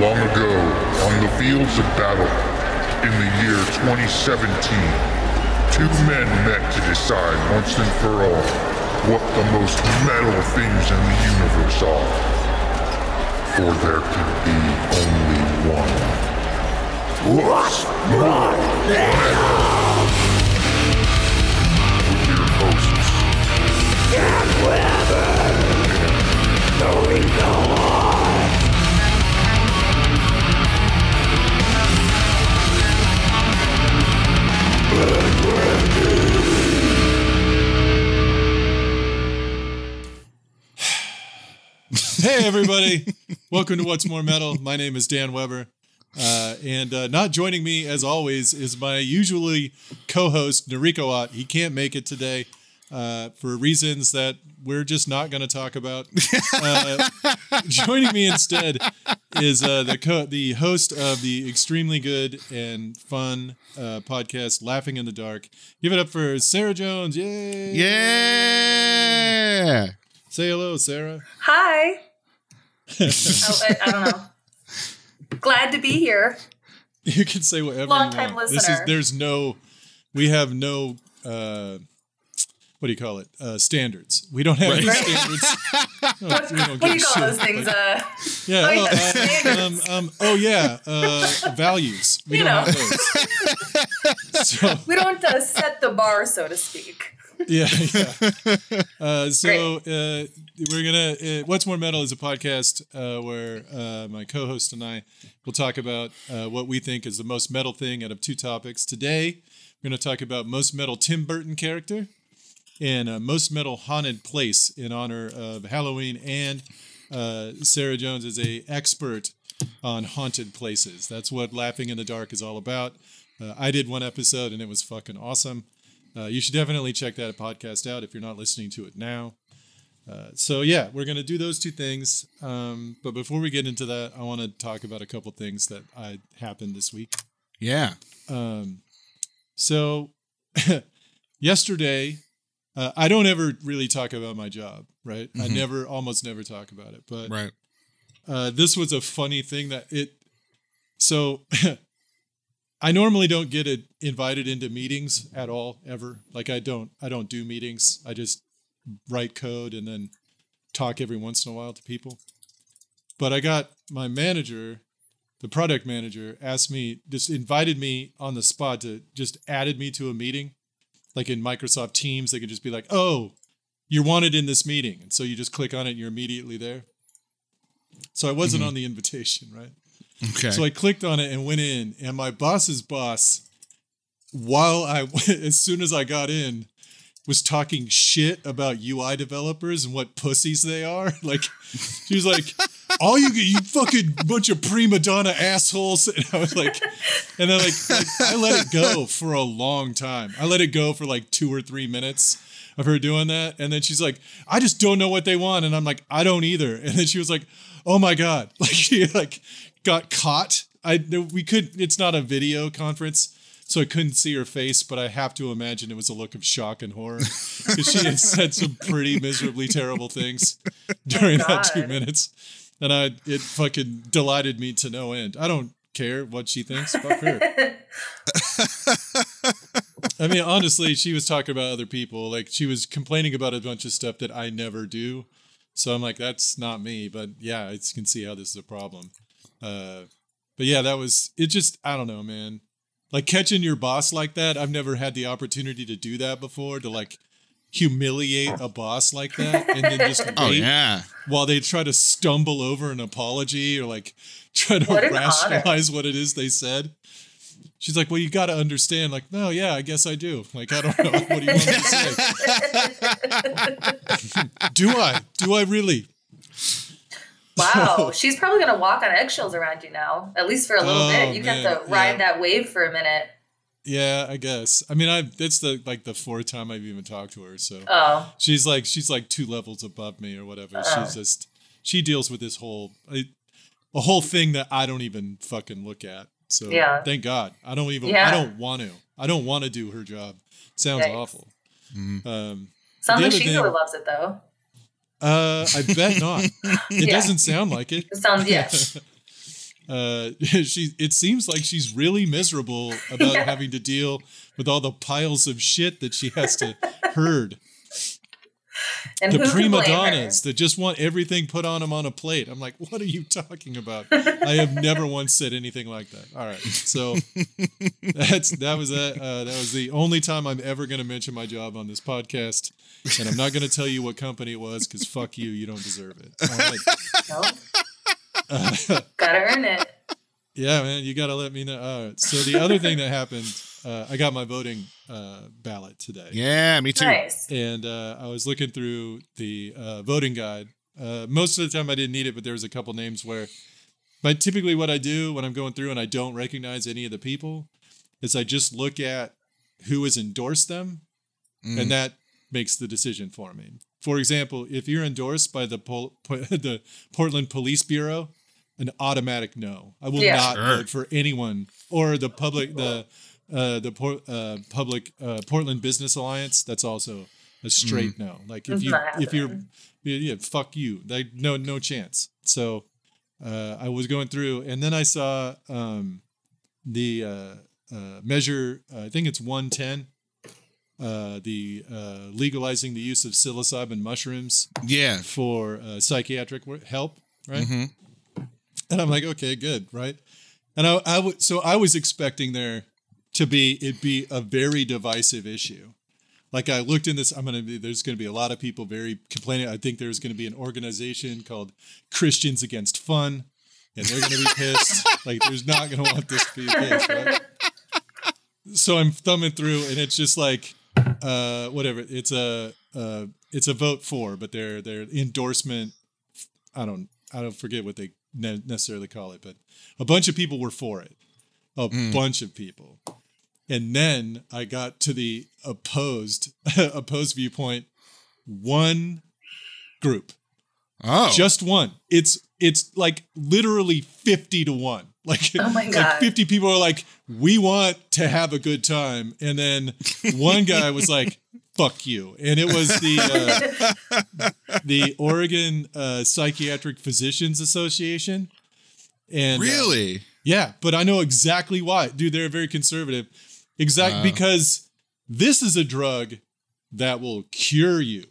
Long ago, on the fields of battle, in the year 2017, two men met to decide once and for all what the most metal things in the universe are. For there can be only one. What's more metal? With your hosts, Dan Weber, Tony Noah. hey everybody. Welcome to what's more metal. My name is dan weber uh, and uh, not joining me as always is my usually co-host nariko he can't make it today uh, for reasons that we're just not going to talk about Uh, joining me instead is uh, the co- the host of the extremely good and fun uh, podcast laughing in the dark give it up for sarah jones yay Yeah. say hello sarah Hi. oh, I, I don't know. Glad to be here. You can say whatever Long-time you want. This is listener. there's no we have no uh what do you call it? Uh standards. We don't have any standards. No, What, don't what give do you call shit. those things? Like, Uh, yeah, oh, oh, yeah, uh, um, um, oh yeah, uh values. We You don't know. have those. So we don't uh, set the bar, so to speak. yeah, yeah. Uh, so uh, we're gonna. Uh, What's more metal is a podcast uh, where uh, my co-host and I will talk about uh, what we think is the most metal thing out of two topics. Today, we're gonna talk about most metal Tim Burton character and uh, most metal haunted place in honor of Halloween. And uh, Sarah Jones is a expert on haunted places. That's what Laughing in the Dark is all about. Uh, I did one episode and it was fucking awesome. Uh, you should definitely check that podcast out if you're not listening to it now. Uh, so yeah, we're gonna do those two things. Um, but before we get into that, I want to talk about a couple things that I happened this week. Yeah. Um, so yesterday, uh, I don't ever really talk about my job, right? I Mhm. never, almost never talk about it. But Right. uh, this was a funny thing that it. So I normally don't get it invited into meetings at all ever. Like I don't, I don't do meetings. I just write code and then talk every once in a while to people. But I got my manager, the product manager, asked me, just invited me on the spot to just added me to a meeting. Like in Microsoft Teams, they could just be like, oh, you're wanted in this meeting. And so you just click on it and you're immediately there. So I wasn't Mhm. on the invitation, right? Okay. So I clicked on it and went in, and my boss's boss, while I, as soon as I got in, was talking shit about UI developers and what pussies they are. Like, she was like, "All you you fucking bunch of prima donna assholes," and I was like, and then like, like I let it go for a long time. I let it go for like two or three minutes of her doing that, and then she's like, "I just don't know what they want," and I'm like, "I don't either," and then she was like, "Oh my god!" Like she like got caught. I we could. It's not a video conference, so I couldn't see her face, but I have to imagine it was a look of shock and horror because she had said some pretty miserably terrible things during that two minutes, and I it fucking delighted me to no end. I don't care what she thinks. Fuck her. I mean, honestly, she was talking about other people. Like she was complaining about a bunch of stuff that I never do. So I'm like, that's not me. But yeah, I can see how this is a problem. Uh, but yeah, that was it. Just I don't know, man. Like catching your boss like that. I've never had the opportunity to do that before. To like humiliate a boss like that, and then just oh, wait oh yeah. while they try to stumble over an apology or like try to What an honor. rationalize what it is they said. She's like, "Well, you got to understand." Like, no, yeah, I guess I do. Like, I don't know. What do you want me to say? do I? Do I really? Wow, she's probably gonna walk on eggshells around you now, at least for a little Oh, bit. You man, have to ride yeah. that wave for a minute. Yeah, I guess. I mean, I it's the like the fourth time I've even talked to her. So Oh, she's like she's like two levels above me or whatever. Oh. She's just she deals with this whole a, a whole thing that I don't even fucking look at. So Yeah. thank God. I don't even I don't want to. I don't want to do her job. Sounds Yikes. awful. Mhm. Um sounds like she thing- really loves it though. Uh I bet not. It Yeah. doesn't sound like it. It sounds yes. uh, she it seems like she's really miserable about Yeah. having to deal with all the piles of shit that she has to herd. And the who prima blame her? donnas that just want everything put on them on a plate. I'm like, what are you talking about? I have never once said anything like that. All right, so that's that was that. Uh, that was the only time I'm ever going to mention my job on this podcast, and I'm not going to tell you what company it was because fuck you, you don't deserve it. All right. No, Uh, gotta earn it. yeah, man, you got to let me know. All right. So the other thing that happened, uh, I got my voting uh, ballot today. Yeah, me too. Nice. and uh, I was looking through the uh, voting guide. Uh, most of the time, I didn't need it, but there was a couple names where. But typically, what I do when I'm going through and I don't recognize any of the people is I just look at who has endorsed them, Mm. and that makes the decision for me. For example, if you're endorsed by the Pol- the Portland Police Bureau, an automatic no. I will Yeah. not Sure. vote for anyone or the public the uh, the Por- uh, public uh, Portland Business Alliance. That's also a straight no. Like if you if you're yeah, fuck you. Like no no chance. So uh, I was going through, and then I saw um, the uh, uh, measure. Uh, I think it's one ten. Uh, the uh, legalizing the use of psilocybin mushrooms Yeah. for uh, psychiatric help, right? hmm And I'm like, okay, good, right? And I, I would, so I was expecting there to be it be a very divisive issue. Like I looked in this, I'm gonna be there's gonna be a lot of people very complaining. I think there's gonna be an organization called Christians Against Fun, and they're gonna be pissed. like there's not gonna want this to be the case, right? So I'm thumbing through, and it's just like, uh, whatever. It's a, uh, it's a vote for, but their their endorsement. I don't, I don't forget what they ne- necessarily call it, but a bunch of people were for it. A bunch of people. And then I got to the opposed opposed viewpoint. One group, Oh. just one. It's it's like literally fifty to one. Like, Oh my like God. fifty people are like, we want to have a good time, and then one guy was like, "Fuck you," and it was the uh, the Oregon uh, Psychiatric Physicians Association. And uh, really? yeah, but I know exactly why. Dude, they're very conservative. Exact Uh. because this is a drug that will cure you.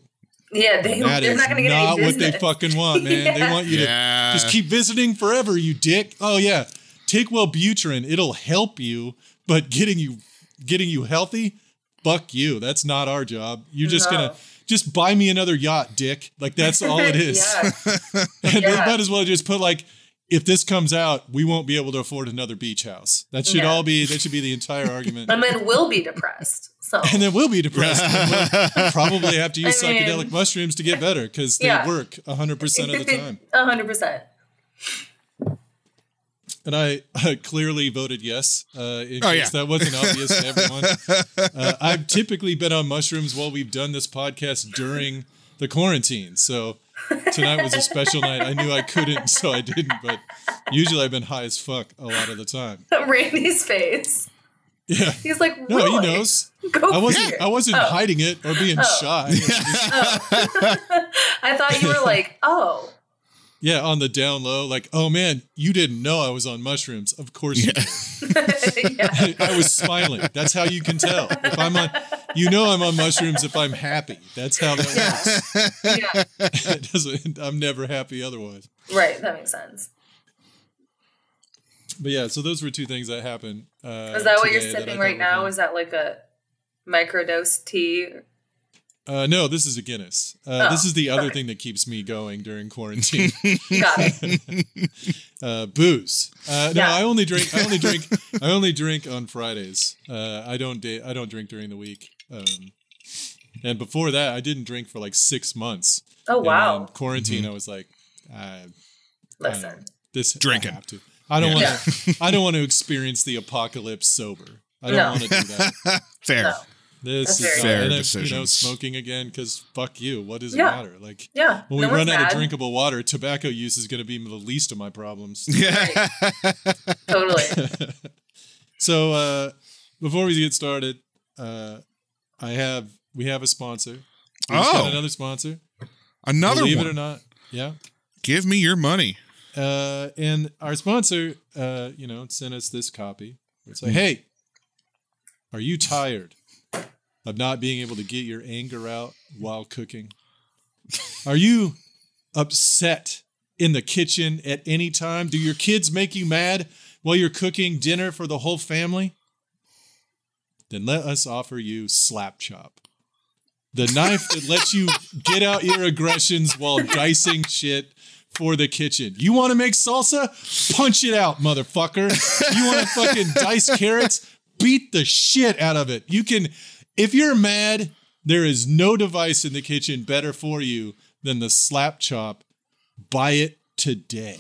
Yeah, they, That they're is not gonna get not any what they fucking want, man. They want you to just keep visiting forever, you dick. Oh yeah. Take Wellbutrin. It'll help you, but getting you getting you healthy, fuck you. That's not our job. You're just No. gonna just buy me another yacht, dick. Like that's all it is. yeah. And they might as well just put like, if this comes out, we won't be able to afford another beach house. That should Yeah. all be that should be the entire argument. And then we'll be depressed. So and then we'll be depressed. and we'll probably have to use I mean- psychedelic mushrooms to get better because they Yeah. work 100% of the time. A hundred percent. And I, I clearly voted yes. Uh, in Oh, case yeah. that wasn't obvious to everyone. Uh, I've typically been on mushrooms while we've done this podcast during the quarantine. So tonight was a special night. I knew I couldn't, so I didn't. But usually I've been high as fuck a lot of the time. Randy's face. Yeah. He's like, No, he knows. Go I wasn't. figure. I wasn't Oh. hiding it or being Oh. shy. Oh. I thought you were like, oh, yeah, on the down low, like, oh man, you didn't know I was on mushrooms. Of course you did. yeah. I, I was smiling. That's how you can tell. If I'm on, you know, I'm on mushrooms if I'm happy. That's how that works. yeah. It doesn't. I'm never happy otherwise. Right. That makes sense. But yeah, so those were two things that happened. Uh, Is that what you're sipping right now? fun. Is that like a microdose tea? Uh, no, this is a Guinness. Uh, Oh, this is the other okay. thing that keeps me going during quarantine. Got it. uh, booze. Uh, no, Yeah. I only drink. I only drink. I only drink on Fridays. Uh, I don't. Da- I don't drink during the week. Um, and before that, I didn't drink for like six months. Oh And wow. then quarantine, I was like, I, Listen. this Drinking. I have to. I don't Yeah. want to. I don't want to experience the apocalypse sober. I don't No. want to do that. Fair. No. This That's is very Fair and then, You know, smoking again because fuck you. What does it Yeah. matter? Like Yeah. when no we run one's out of drinkable water, tobacco use is going to be the least of my problems. Yeah. Totally. So uh, before we get started, uh, I have we have a sponsor. We just got Oh. another sponsor. Another Believe one. it or not, yeah. Give me your money. Uh, and our sponsor, uh, you know, sent us this copy. It's like, hey, are you tired of not being able to get your anger out while cooking? Are you upset in the kitchen at any time? Do your kids make you mad while you're cooking dinner for the whole family? Then let us offer you Slap Chop, the knife that lets you get out your aggressions while dicing shit for the kitchen. You want to make salsa? Punch it out, motherfucker. You want to fucking dice carrots? Beat the shit out of it. You can, if you're mad, there is no device in the kitchen better for you than the slap chop. Buy it today.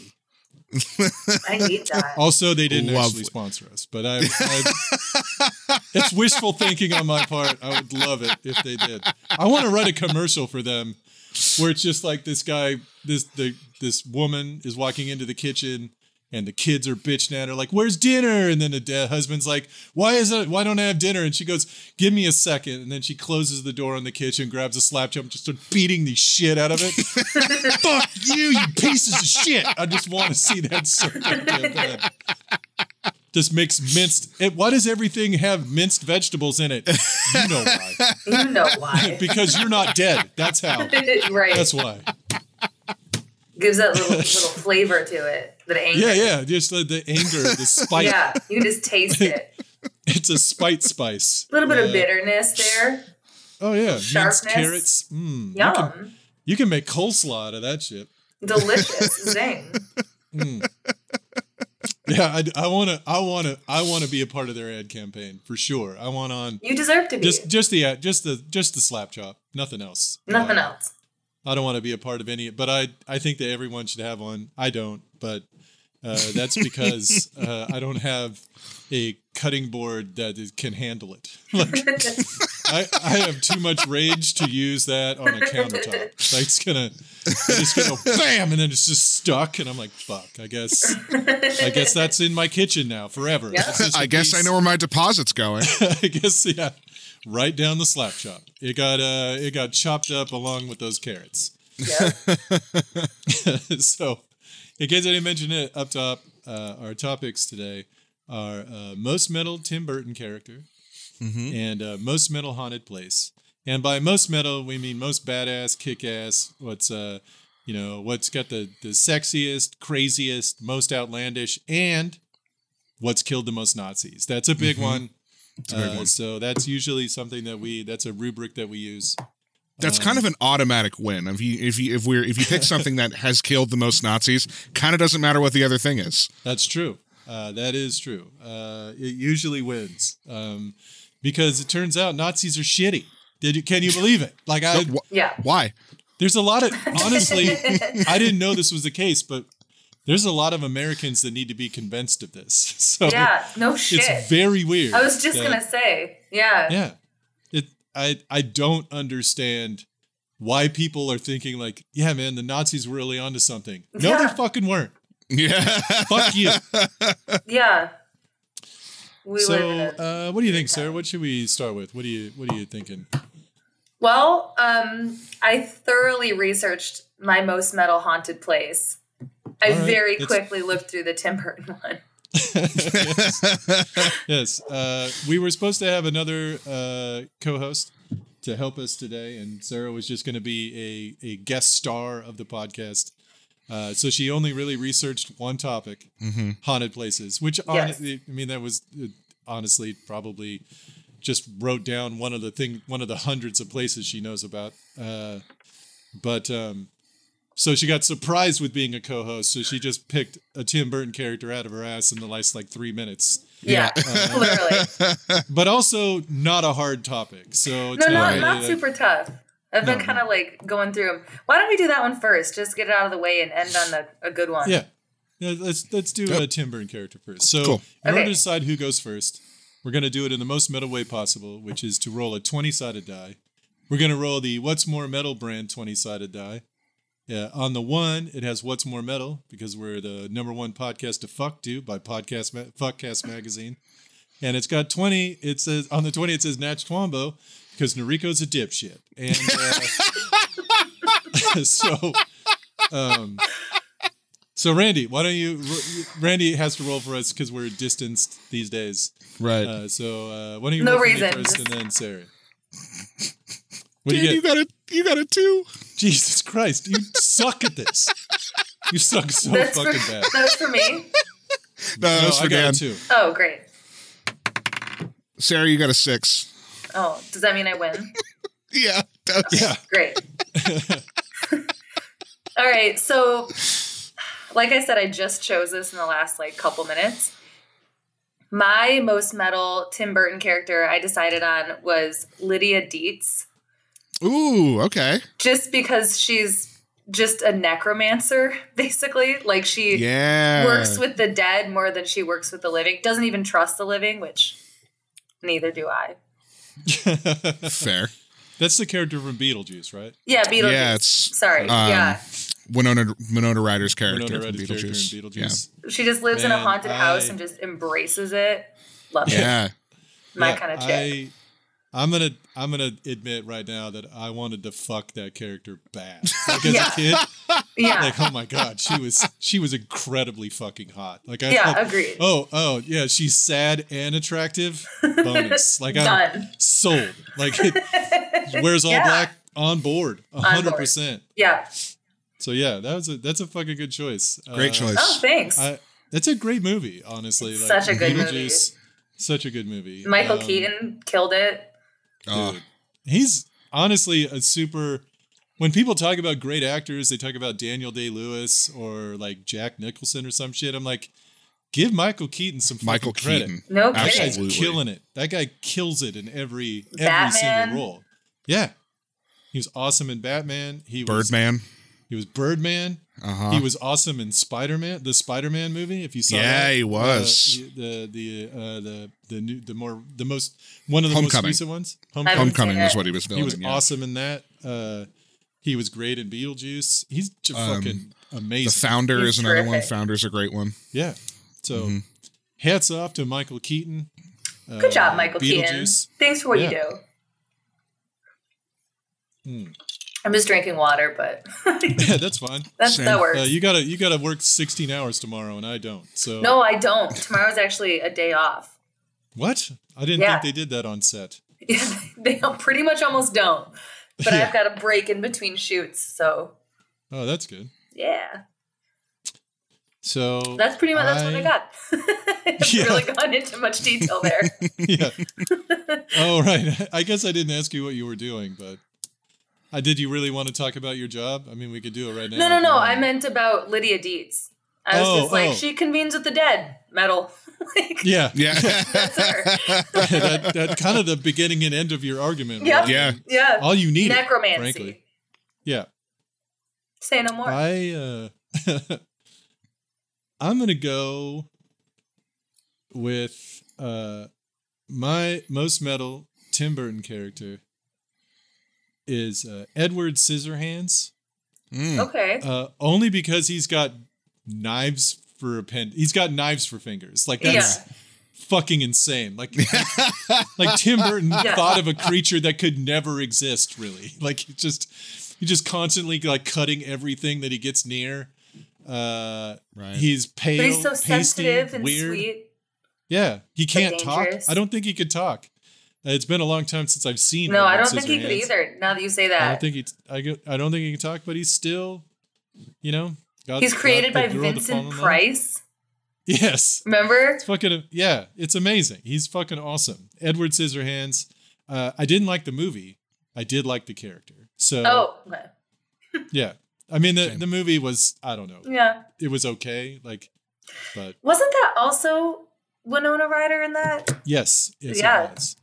I need that. Also, they didn't Lovely. actually sponsor us, but I, I it's wishful thinking on my part. I would love it if they did. I want to write a commercial for them where it's just like this guy, this the this woman is walking into the kitchen and the kids are bitching at her like, "Where's dinner?" And then the da- husband's like, "Why is it? Why don't I have dinner?" And she goes, "Give me a second. And then she closes the door on the kitchen, grabs a slap chop, and just starts beating the shit out of it. Fuck you, you pieces of shit! I just want to see that so goddamn bad. Just makes minced. It, why does everything have minced vegetables in it? You know why? You know why. because you're not dead. That's how. right. That's why. Gives that little little flavor to it. That anger. Yeah, yeah. Just the, the anger, the spite. Yeah. You can just taste it. It's a spite spice. A little bit of Uh, bitterness there. Oh yeah, minced Sharpness. carrots. Mm, you Yum. can you can make coleslaw out of that shit. Delicious. Zing. Yeah, I want to. I want to. I want to be a part of their ad campaign for sure. I want on You deserve to be. just just the just the just the slap chop, nothing else. Nothing else. I don't want to be a part of any, but I I think that everyone should have one. I don't, but uh, that's because uh, I don't have a cutting board that is, can handle it. Like I, I have too much rage to use that on a countertop. Like it's gonna, it's just gonna bam, and then it's just stuck, and I'm like, fuck. I guess, I guess that's in my kitchen now forever. Yeah. It's just a I guess I know where my deposit's going. I guess yeah, right down the slap chop. It got uh, it got chopped up along with those carrots. Yeah. so, in case I didn't mention it up top, uh, our topics today are uh, most metal Tim Burton character and uh, most metal haunted place. And by most metal, we mean most badass, kick ass. What's uh, you know, what's got the the sexiest, craziest, most outlandish, and what's killed the most Nazis. That's a big one. A big Uh. So that's usually something that we. That's a rubric that we use. That's kind of an automatic win. If you if you if we're if you pick something that has killed the most Nazis, kind of doesn't matter what the other thing is. That's true. Uh, that is true. Uh, it usually wins um, because it turns out Nazis are shitty. Did you, can you believe it? Like I, Wh- Yeah. Why? there's a lot of honestly, I didn't know this was the case, but there's a lot of Americans that need to be convinced of this. So Yeah. No shit. it's very weird. I was just that- gonna say. Yeah. yeah, it. I I don't understand why people are thinking like, yeah, man, the Nazis were really onto something. No, Yeah. they fucking weren't. Yeah. Fuck you. Yeah. We so, a uh, what do you think, weird Sarah? What should we start with? What do you What are you thinking? Well, um, I thoroughly researched my most metal haunted place. I All right, very that's- quickly looked through the Tim Burton one. yes, uh, we were supposed to have another uh, co-host to help us today, and Sarah was just going to be a a guest star of the podcast. Uh, so she only really researched one topic, haunted places, which hon- Yes. I mean that was uh, honestly probably just wrote down one of the thing one of the hundreds of places she knows about. Uh, but um, so she got surprised with being a co-host, so she just picked a Tim Burton character out of her ass in the last like three minutes. Yeah, literally. But also not a hard topic, so No, not, really not like- uh, super tough. I've been No, kind of like going through them. Why don't we do that one first? Just get it out of the way and end on a, a good one. Yeah. Yeah, let's let's do a Tim Burton character first. So, Cool. in order to decide who goes first, we're going to do it in the most metal way possible, which is to roll a 20 sided die. We're going to roll the What's More Metal brand 20 sided die. Yeah, on the one, it has What's More Metal because we're the number one podcast to fuck to by Podcast Ma- Fuckcast Magazine. And it's got 20, it says, on the 20, it says Natch Twombo because Noriko's a dipshit. And uh, so, um, So Randy, why don't you? Randy has to roll for us because we're distanced these days. Right. Uh, so uh, why don't you No roll for me reason, first, and then Sarah? What do Dude, you you got a you got a two. Jesus Christ, you suck at this. You suck so That's for, fucking bad. that was for me. No, No, that's I for got Dan. a two. Oh, great. Sarah, you got a six. Oh, does that mean I win? Yeah. it does. Yeah. Great. All right. So, like I said, I just chose this in the last like couple minutes. My most metal Tim Burton character I decided on was Lydia Deetz, Ooh. Okay. just because she's just a necromancer, basically. Like she Yeah. works with the dead more than she works with the living. Doesn't even trust the living, which neither do I. fair. That's the character from Beetlejuice, right? Yeah, Beetlejuice. Yeah, it's Sorry. um, yeah. Winona Winona Ryder's character Winona from Ryder's character in Beetlejuice. Beetlejuice. She just lives in a Man, haunted house and just embraces it. Love Yeah. it. yeah. My kind of chick. I, I'm gonna I'm gonna admit right now that I wanted to fuck that character bad. Like as Yeah. a kid, yeah. like oh my god, she was she was incredibly fucking hot. Like I yeah, thought, agreed. oh oh yeah, she's sad and attractive. Bonus. Like I'm Done. sold. Like it wears all Yeah. black on board. a hundred percent. Yeah. So yeah, that was a that's a fucking good choice. Great Uh, choice. Oh, thanks. I, it's a great movie, honestly. It's like, such a good movie. Such a good movie. Michael Um, Keaton killed it. Dude, he's honestly a super. When people talk about great actors, they talk about Daniel Day Lewis or like Jack Nicholson or some shit. I'm like, give Michael Keaton some fucking Michael credit. Keaton. No That guy's killing it. That guy kills it in every every Batman. single role. Yeah, he was awesome in Batman. He was Birdman. He was Birdman. Uh huh. He was awesome in Spider Man, the Spider Man movie. If you saw Yeah, that. he was. Uh, the the uh, the the new the more the most one of the most Homecoming. recent ones. haven't Homecoming seen was what he was He was yeah. awesome in that. Uh, he was great in Beetlejuice. He's j- Um, fucking amazing. The. Founder He's is another one. terrific. Founder's a great one. yeah. So Mhm. hats off to Michael Keaton. Uh, Good job, Michael Keaton. Thanks for what Yeah. you do. Hmm. I'm just drinking water, but Yeah, that's fine. that's, Same. that works. Uh, you gotta you gotta work 16 hours tomorrow, and I don't. So no, I don't. Tomorrow's actually a day off. What? I didn't Yeah. think they did that on set. they pretty much almost don't. But Yeah. I've got a break in between shoots, so Oh, that's good. yeah. So That's pretty much that's what I I- got. I've Yeah. really gone into much detail there. yeah. oh right. I guess I didn't ask you what you were doing, but I did. You really want to talk about your job? I mean, we could do it right now. No, no, no. I meant about Lydia Deetz. I was Oh, just like, oh. she convenes with the dead. Metal. like, Yeah. Yeah. That's her. that that kind of the beginning and end of your argument. Yep. right? yeah. Yeah. All you need. Necromancy. frankly. Yeah. Say no more. I uh I'm gonna go with uh my most metal Tim Burton character is uh, Edward Scissorhands. Mm. okay. Uh, only because he's got knives for a pen. He's got knives for fingers. Like that's Yeah. fucking insane. Like like Tim Burton Yeah. thought of a creature that could never exist. Really, like he just he just constantly like cutting everything that he gets near. Uh, Right. he's pale, But he's so pasty, sensitive and weird. sweet. Yeah, he can't talk. I don't think he could talk. Uh, it's been a long time since I've seen. No, I don't think he could either. Now that you say I that, don't think he. I, go- I don't think he can talk, but he's still, you know, got, he's created got by the girl to fall Vincent. Price. Yes, Remember? it's fucking yeah, it's amazing. He's fucking awesome. Edward Scissorhands. Uh, I didn't like the movie. I did like the character. So Oh, okay. yeah, I mean the Same. the movie was I don't know. yeah. It was okay. Like, but Wasn't that also Winona Ryder in that? yes, yes, Yeah. it was.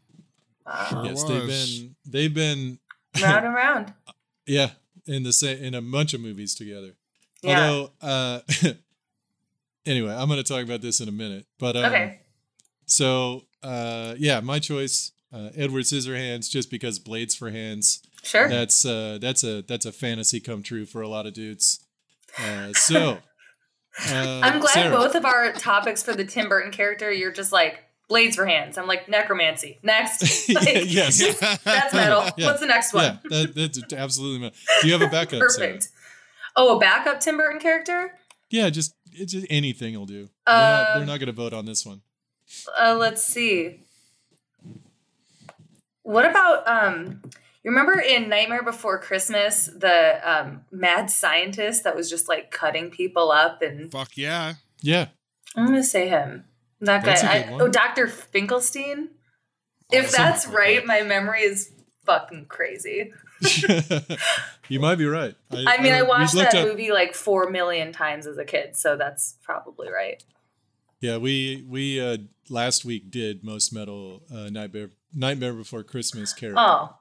Wow. Yes, It they've been they've been round and round. yeah in the same in a bunch of movies together. Yeah. Although, uh, anyway, I'm going to talk about this in a minute. But um, okay. so uh, yeah, my choice, uh, Edward Scissorhands, just because blades for hands. Sure. That's uh, that's a that's a fantasy come true for a lot of dudes. Uh, so uh, I'm glad Sarah. both of our topics for the Tim Burton character, you're just like blades for hands. I'm like necromancy. Next. Like, yes. That's metal. Yeah. What's the next Yeah, one? that, that's absolutely. metal. Do you have a backup? Sarah? Perfect. Oh, a backup Tim Burton character? Yeah, just it's just anything will do. They're not, Uh, they're not going to vote on this one. Uh, let's see. What about um? You remember in Nightmare Before Christmas, the um, mad scientist that was just like cutting people up, and Fuck yeah. Yeah, I'm gonna say him. That That's a guy. good I, one. oh, Doctor Finkelstein. If Something that's right, my memory is fucking crazy. you might be right. I mean, I we watched that up- movie like four million times as a kid, so that's probably right. Yeah, we we uh last week did most metal uh, nightmare Nightmare Before Christmas character, Oh,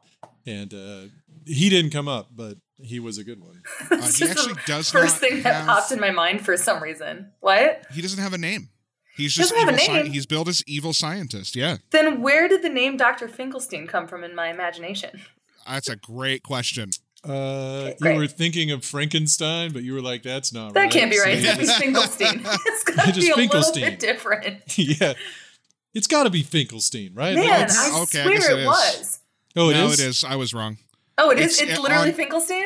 and uh he didn't come up, but he was a good one. it's he actually does first not thing that have- popped in my mind for some reason. What? He doesn't have a name. He's He just doesn't have a evil sci- name? he's billed as evil scientist. Yeah. Then where did the name Dr. Finkelstein come from in my imagination? That's a great question. Uh, you were thinking of Frankenstein, but you were like, "That's not That right." That can't be So right. you That'd be just- Finkelstein. it's gotta be a little bit different. yeah, it's got to be Finkelstein, right? Man, Like, I okay, swear guess it it, is. was. oh, it no, is. it is. I was wrong. Oh, it is. It's, It's, uh, literally on- Finkelstein.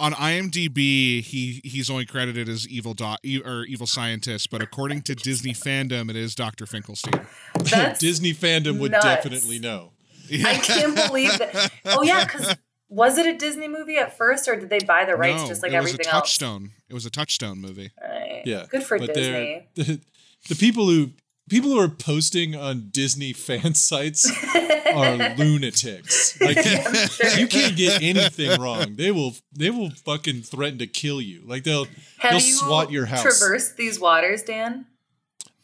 On IMDb, he he's only credited as evil dot e- or evil scientist, but according to Disney fandom, it is Dr. Finkelstein. Disney fandom would nuts. definitely know. I can't believe that. Oh yeah, because was it a Disney movie at first, or did they buy the rights no, just like it was a everything else? touchstone. It was a touchstone movie. Right. Yeah, Good for but Disney. The, the people who people who are posting on Disney fan sites are lunatics. Like I'm sure. you can't get anything wrong. They will they will fucking threaten to kill you. Like they'll Have they'll you swat your house. Traverse these waters, Dan?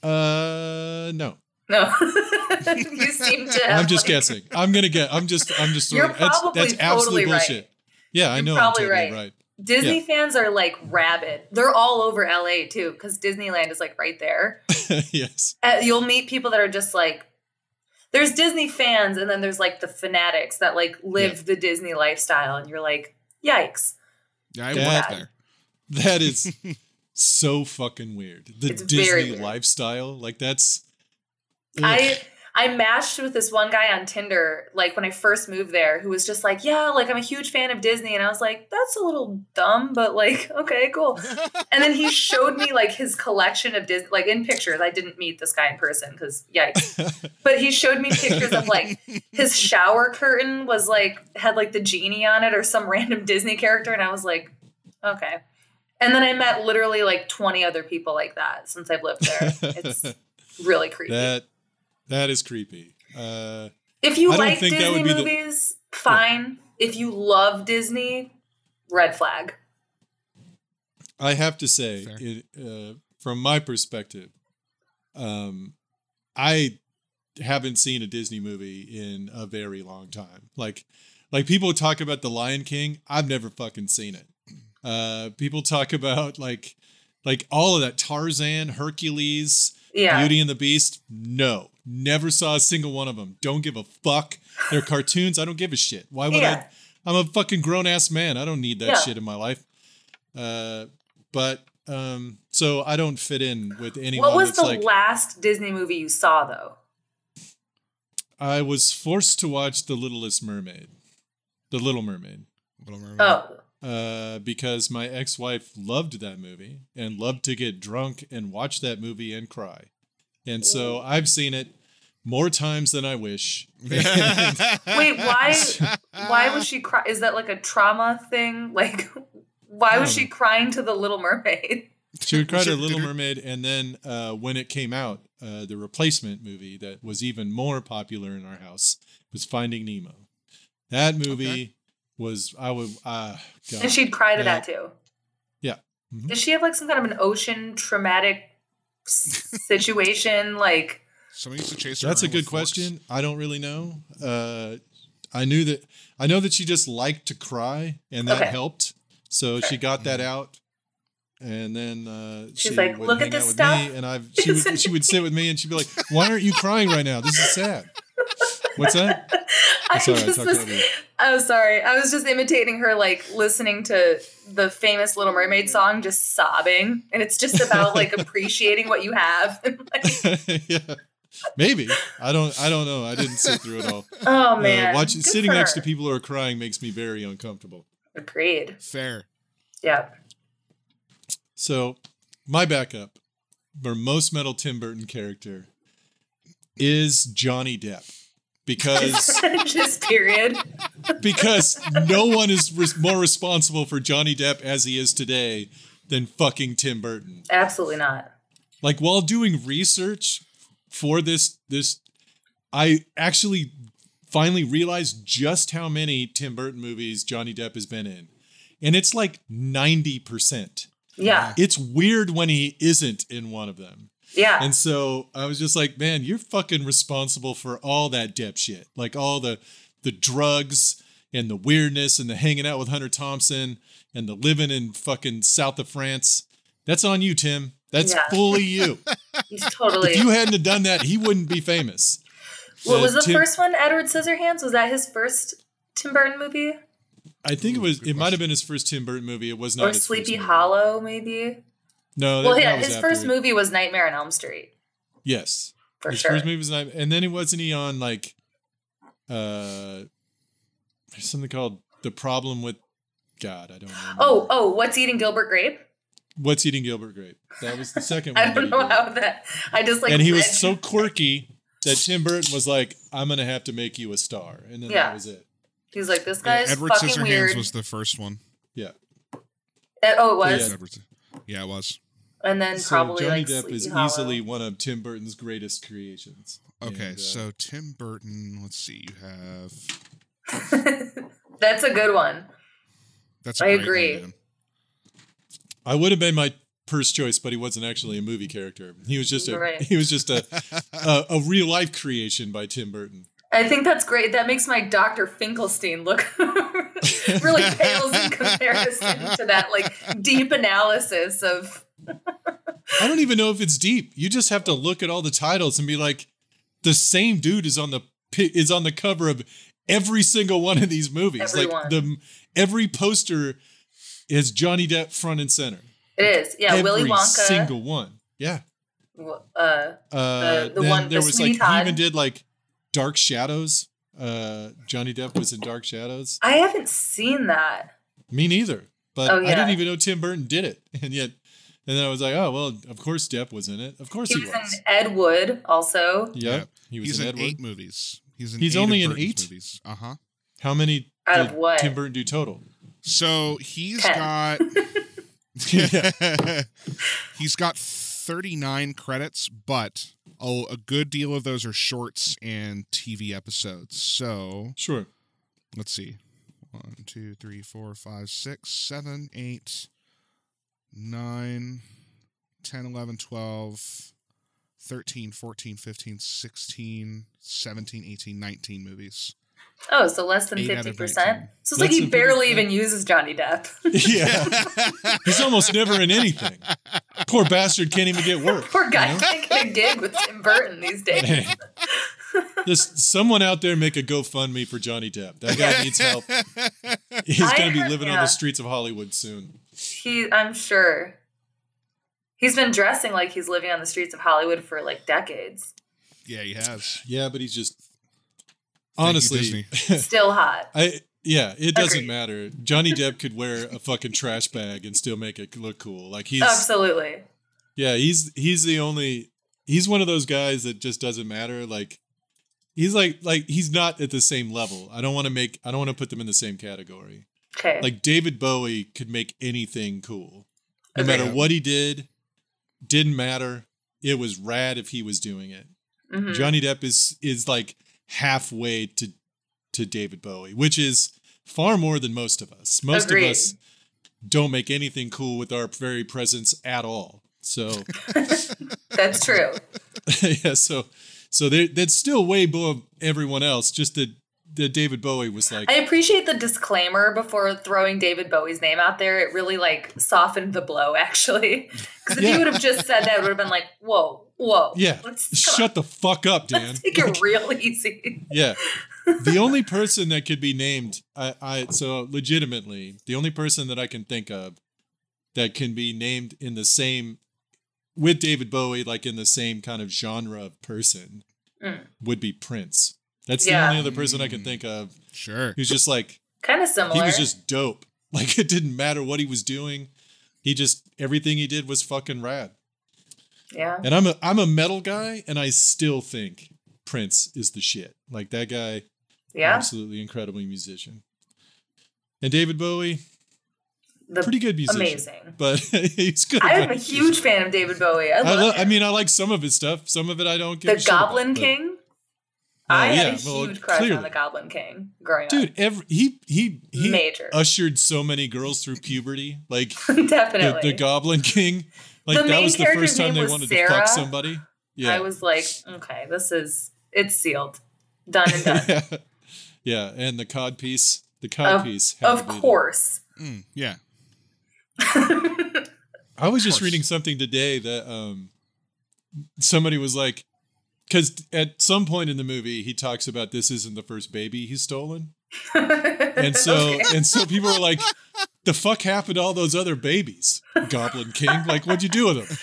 Uh no. No, you seem to. Have, I'm just like- guessing. I'm gonna get I'm just I'm just You're throwing that's probably that's absolute totally right. bullshit. Yeah, I You're know probably I'm totally right. right. Disney Yeah. fans are like rabid. They're all over LA too, because Disneyland is like right there. yes. Uh, you'll meet people that are just like, there's Disney fans, and then there's like the fanatics that like live the Disney lifestyle, and you're like, yikes. Yeah, I That- worked there. That is so fucking weird. The It's very Disney weird. lifestyle, like that's. I I matched with this one guy on Tinder, like when I first moved there, who was just like, yeah, like I'm a huge fan of Disney, and I was like, that's a little dumb, but like, okay, cool. And then he showed me like his collection of Disney, like in pictures. I didn't meet this guy in person because yikes. But he showed me pictures of like his shower curtain was like had like the genie on it or some random Disney character, and I was like, okay. And then I met literally like 20 other people like that since I've lived there. It's really creepy. that that is creepy. Uh, if you I don't like think that Disney would be the- movies, fine. If you love Disney, red flag. I have to say, it, uh, from my perspective, um, I haven't seen a Disney movie in a very long time. Like, like people talk about The Lion King. I've never fucking seen it. Uh, people talk about like, like all of that Tarzan, Hercules, Yeah. Beauty and the Beast. No, never saw a single one of them. Don't give a fuck. They're cartoons. I don't give a shit. Why would Yeah. I? I'm a fucking grown ass man. I don't need that Yeah. shit in my life. Uh, but um, so I don't fit in with anyone What was the like. last Disney movie you saw though? I was forced to watch The Littlest Mermaid, The Little Mermaid, Little Mermaid. Oh, uh, because my ex-wife loved that movie and loved to get drunk and watch that movie and cry, and so I've seen it more times than I wish. wait, why? why was she cry? Is that like a trauma thing? Like, why was she crying to the Little Mermaid? She would cry to Did Little Mermaid, and then uh, when it came out, uh, the replacement movie that was even more popular in our house was Finding Nemo. That movie Okay. Was I would uh, God. And she'd cry to that- that too. Yeah. Mhm. Does she have like some kind of an ocean traumatic situation? Like, Someone used to chase her That's a good with forks. question. I don't really know. Uh, I knew that I know that she just liked to cry, and that Okay. helped. So she got that out, and then uh, She's she like, would "Look at hang this out with stuff." me, and I she would she would sit with me, and she'd be like, "Why aren't you crying right now? This is sad." What's that? I sorry, I just talked was, oh sorry. I was just imitating her, like listening to the famous Little Mermaid song, just sobbing, and it's just about like appreciating what you have. yeah, maybe I don't I don't know. I didn't sit through it all. oh man, uh, watching Good sitting next to people who are crying makes me very uncomfortable. Agreed. Fair. Yeah. So my backup for most metal Tim Burton character is Johnny Depp. Because Just period. because no one is res- more responsible for Johnny Depp as he is today than fucking Tim Burton. Absolutely not. Like while doing research for this this I actually finally realized just how many Tim Burton movies Johnny Depp has been in. And it's like 90%. Yeah. It's weird when he isn't in one of them. Yeah. And so I was just like, man, you're fucking responsible for all that Depp shit. Like all the the drugs and the weirdness and the hanging out with Hunter Thompson and the living in fucking south of France. That's on you, Tim. That's Yeah. fully you. He's totally. if you hadn't have done that, he wouldn't be famous. what Uh, was the Tim- first one? Edward Scissorhands? Was that his first Tim Burton movie? I think it was. Good It might have been his first Tim Burton movie. It was not Or his first Sleepy movie. Hollow, maybe? No, that, Well, that yeah, was his after first it. movie was Nightmare on Elm Street, Yes, for his sure. first movie was not, and then it wasn't he on like, uh, there's something called the problem with God. I don't know. Oh, oh, What's Eating Gilbert Grape? What's eating Gilbert Grape? That was the second one. I don't know how that. I just like. and he was so quirky that Tim Burton was like, "I'm gonna have to make you a star," and then Yeah. that was it. He's like, this Yeah, guy's Edward fucking Scissorhands weird. was the first one. Yeah. Uh, oh, it was. Yeah. Yeah, it was. And then So probably Johnny like Depp Sleepy is Hollow. easily one of Tim Burton's greatest creations. Okay, And, uh, so Tim Burton. Let's see. You have. That's a good one. That's. a I great one, agree. I would have been my first choice, but he wasn't actually a movie character. He was just a Right. he was just a, a a real life creation by Tim Burton. I think that's great. That makes my Dr. Finkelstein look really pales in comparison to that like deep analysis of I don't even know if it's deep. You just have to look at all the titles and be like, the same dude is on the is on the cover of every single one of these movies. Everyone. Like the every poster is Johnny Depp front and center. it is. Yeah, every Willy Wonka. single one. Yeah. uh, Uh, The- the one- there the was like he even did like Dark Shadows. Uh, Johnny Depp was in Dark Shadows. I haven't seen that. Me neither. But Oh, I didn't even know Tim Burton did it, and yet, and then I was like, oh well, of course Depp was in it. Of course He he, was was. in Ed Wood also. Yeah, Yep. he was He's in in Edward. eight movies. He's in He's eight only of in Burton's eight? movies. Uh huh. How many Out of what? Tim Burton do total? So he's Ten. got. He's got 39 credits, but oh, a good deal of those are shorts and TV episodes. So Sure. let's see. One, two, three, four, five, six, seven, eight, nine, 10, 11, 12, 13, 14, 15, 16, 17, 18, 19 movies. Oh, so less than fifty percent. So it's like he barely 50%. even uses Johnny Depp. yeah, he's almost never in anything. Poor bastard can't even get work. Poor guy you know? can't get a gig with Tim Burton these days. Hey. Just someone out there make a GoFundMe for Johnny Depp. That guy needs help. He's going to be heard- living on the streets of Hollywood soon. He, I'm sure. He's been dressing like he's living on the streets of Hollywood for like decades. Yeah, he has. Yeah, but he's just Thank you, honestly. Still hot. I yeah, it doesn't Agreed. matter. Johnny Depp could wear a fucking trash bag and still make it look cool. Like he's Absolutely. yeah, he's he's the only he's one of those guys that just doesn't matter. Like he's like like he's not at the same level. I don't want to make I don't want to put them in the same category. Okay. Like David Bowie could make anything cool. No Agreed. matter what he did, didn't matter. It was rad if he was doing it. Mhm. Johnny Depp is is like halfway to to David Bowie, which is far more than most of us. Most Agreed. of us don't make anything cool with our very presence at all. So That's true. yeah, so so they that's still way above everyone else. Just that that David Bowie was like, I appreciate the disclaimer before throwing David Bowie's name out there. It really like softened the blow, actually. Because if Yeah. you would have just said that, it would have been like, "Whoa, whoa, yeah, shut the fuck up, Dan. let's take it real easy." Yeah. The only person that could be named, I, I so legitimately, the only person that I can think of that can be named in the same with David Bowie, like in the same kind of genre of person, Mm. would be Prince. That's Yeah. the only other person I can think of Sure. who's just like Kind of similar. he was just dope. Like it didn't matter what he was doing. he just everything he did was fucking rad. Yeah. And I'm a I'm a metal guy, and I still think Prince is the shit. Like that guy, Yeah. absolutely incredible musician. And David Bowie, The, pretty good musician, amazing. but he's good. I'm a huge fan of David Bowie. I I, love lo- him. I mean, I like some of his stuff. Some of it I don't give. the a shit about, Goblin but- King. Oh, I yeah, had a well, huge crush clearly. on the Goblin King growing up. dude. Every he he he Major. ushered so many girls through puberty. Like up. the, Definitely. the Goblin King. Like The that was the first time they was wanted to fuck somebody. Yeah. I was like, okay, this is it's sealed, done and done. yeah. yeah, and the cod piece. The cod Of- piece. of course. Mm, yeah. I was just reading something today that um somebody was like because at some point in the movie he talks about this isn't the first baby he's stolen. And so Okay. and so people were like the fuck happened to all those other babies goblin king? Like what'd you do with them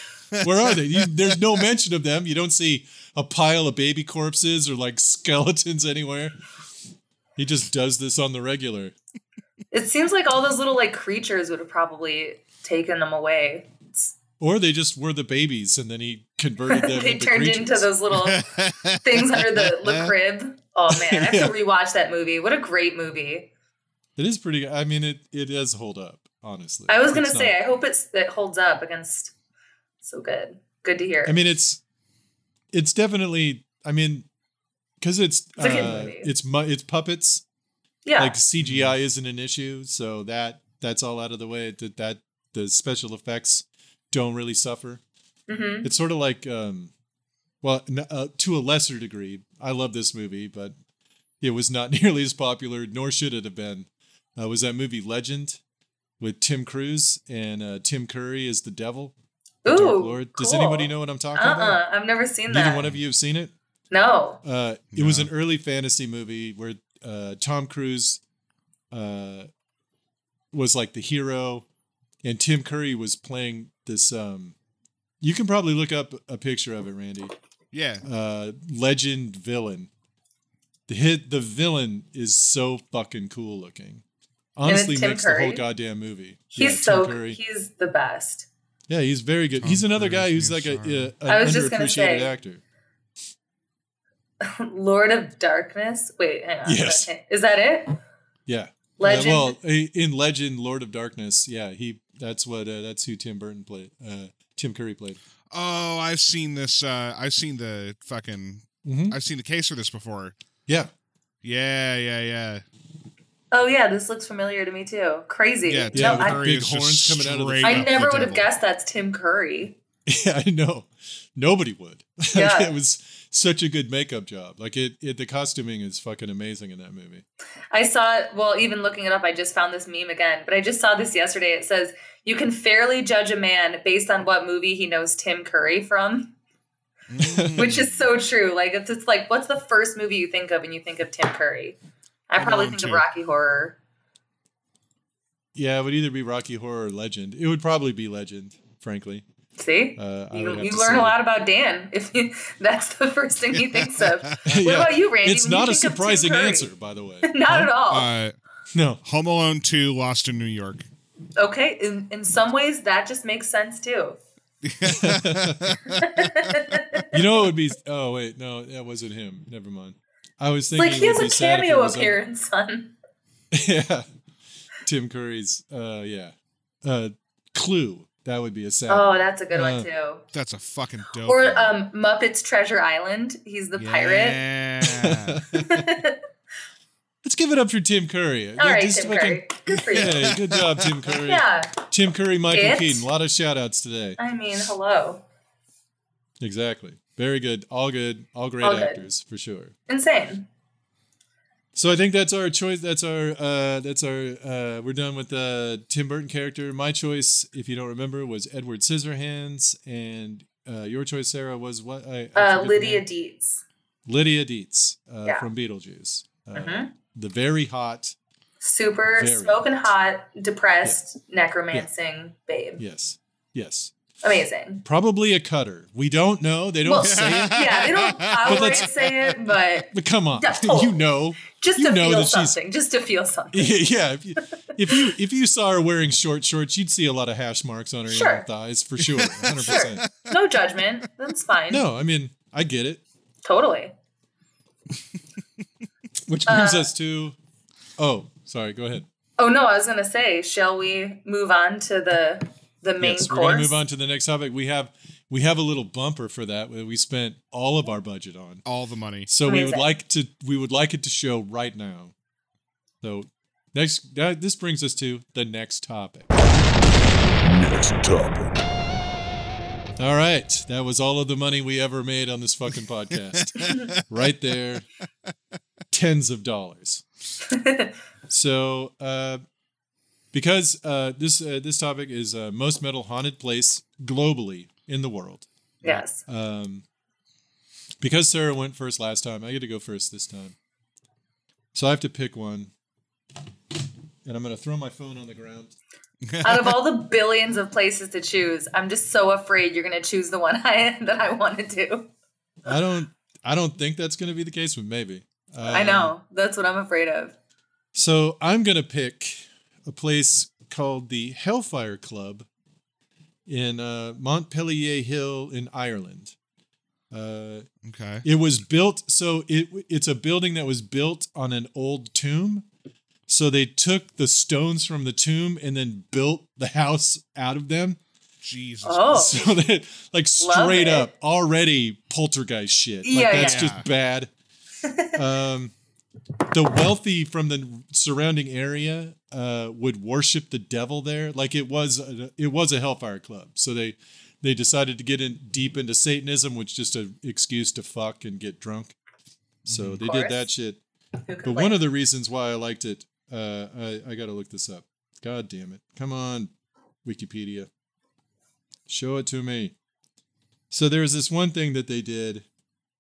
where are they? You, there's no mention of them. You don't see a pile of baby corpses or like skeletons anywhere. He just does this on the regular. It seems like all those little like creatures would have probably taken them away. It's- or they just were the babies and then he converted them they into turned creatures. into those little things under the, the crib. Oh man, I have Yeah. to rewatch that movie. What a great movie. It is pretty. I mean, it it does hold up. Honestly, I was gonna It's say, not- I hope it's it holds up against. So good, good to hear. I mean, it's it's definitely. I mean, because it's It's uh, it's it's puppets. yeah, Like CGI isn't an issue, so that that's all out of the way. That that the special effects don't really suffer. hmm It's sort of like, um, well, uh, to a lesser degree. I love this movie, but it was not nearly as popular, nor should it have been. Uh, was that movie Legend with Tim Cruise and uh, Tim Curry as the devil? the Ooh, Dark Lord. Does cool. anybody know what I'm talking Uh about? I've never seen Neither that. one of you have seen it. No. Uh, it was an early fantasy movie where uh, Tom Cruise uh, was like the hero, and Tim Curry was playing this. Um, you can probably look up a picture of it, Randy. yeah. Uh, legend villain. The hit, the villain is so fucking cool looking. Honestly, Tim makes the whole goddamn movie. He's Yeah, so Curry. he's the best. Yeah, he's very good. Tom he's another guy who's like a, Neil a an was just gonna underappreciated say- actor. Lord of Darkness. Wait, hang on. Yes. Is that it? Yeah. Legend. Yeah, well, in Legend, Lord of Darkness, yeah, he that's what uh, that's who Tim Burton played. Uh, Tim Curry played. Oh, I've seen this. Uh, I've seen the fucking. Mm-hmm. I've seen the case for this before. Yeah, Yeah, yeah, yeah. oh yeah, this looks familiar to me too. Crazy. Yeah, Yeah, no, with I, big just horns coming out of the- I up the never would have guessed that's Tim Curry. yeah, I know. Nobody would. Yeah. it was such a good makeup job. Like it, it, the costuming is fucking amazing in that movie. I saw it. Well, even looking it up, I just found this meme again. But I just saw this yesterday. It says you can fairly judge a man based on what movie he knows Tim Curry from, which is so true. Like it's just like, what's the first movie you think of when you think of Tim Curry? I probably think of Rocky Horror. Yeah, it would either be Rocky Horror or Legend. It would probably be Legend, frankly. See, Uh, you, you learn a lot about Dan if you, that's the first thing he thinks of. What Yeah. about you, Randy? It's when not a think of Tim surprising answer, by the way. Not at all. uh, No. Home Alone 2, Lost in New York. okay, in, in some ways that just makes sense too. You know it would be. Oh wait, no, that wasn't him. Never mind. I was It's thinking like he it has a be sad if it cameo appearance on. yeah, Tim Curry's. Uh, yeah, uh, Clue. That would be a sad. Oh, that's a good Uh, one too. That's a fucking dope. Or um, Muppets Treasure Island. He's the Yeah. pirate. Let's give it up for Tim Curry. All right, Just Tim fucking- Curry. Good for you. Yeah, good job, Tim Curry. Yeah, Tim Curry, Michael It? Keaton. A lot of shout outs today. I mean, hello. Exactly. Very good. All good. All great All good. actors for sure. Insane. So I think that's our choice. That's our. Uh, that's our. Uh, we're done with the Tim Burton character. My choice, if you don't remember, was Edward Scissorhands, and uh, your choice, Sarah, was what? I, I Uh, Lydia. Deetz. Lydia Deetz uh, Yeah. from Beetlejuice. Uh, Mhm. The very hot. Super Very smoking hot, depressed, necromancing babe. Yes. Yes. Amazing. Probably a cutter. We don't know. They don't Well, say it. Yeah, they don't outright say it, but But come on, Yeah, you know. just You to know feel that something. Just to feel something. yeah, if you, if you if you saw her wearing short shorts, you'd see a lot of hash marks on her Sure. thighs for sure, hundred Sure. No judgment. That's fine. No, I mean I get it. Totally. Which brings Uh, us to, oh, sorry, go ahead. Oh no, I was gonna say, shall we move on to the the main yes, we're gonna move on to the next topic. We have we have a little bumper for that that we spent all of our budget on. All the money. So we would like to we would like it to show right now. So next that, this brings us to the next topic. Next topic. All right, that was all of the money we ever made on this fucking podcast. right there. Tens of dollars. So, uh because uh this uh, this topic is uh, most metal haunted place globally in the world. Yes. Um, because Sarah went first last time, I get to go first this time. So I have to pick one, and I'm gonna throw my phone on the ground. Out of all the billions of places to choose, I'm just so afraid you're gonna choose the one I that I want to do. I don't, I don't think that's gonna be the case, but maybe. I Um, know. That's what I'm afraid of. So I'm gonna pick a place called the Hellfire Club in uh, Montpelier Hill in Ireland. Uh, Okay. It was built so it it's a building that was built on an old tomb. So they took the stones from the tomb and then built the house out of them. Jesus. Oh. So that like straight up already poltergeist shit. Like Yeah, that's yeah. just bad. um the wealthy from the surrounding area uh would worship the devil there. Like it was a, it was a hellfire club. So they they decided to get in deep into Satanism, which is just an excuse to fuck and get drunk. So they did that shit. But one of the reasons why I liked it, uh, I, I got to look this up. God damn it. Come on, Wikipedia. Show it to me. So there was this one thing that they did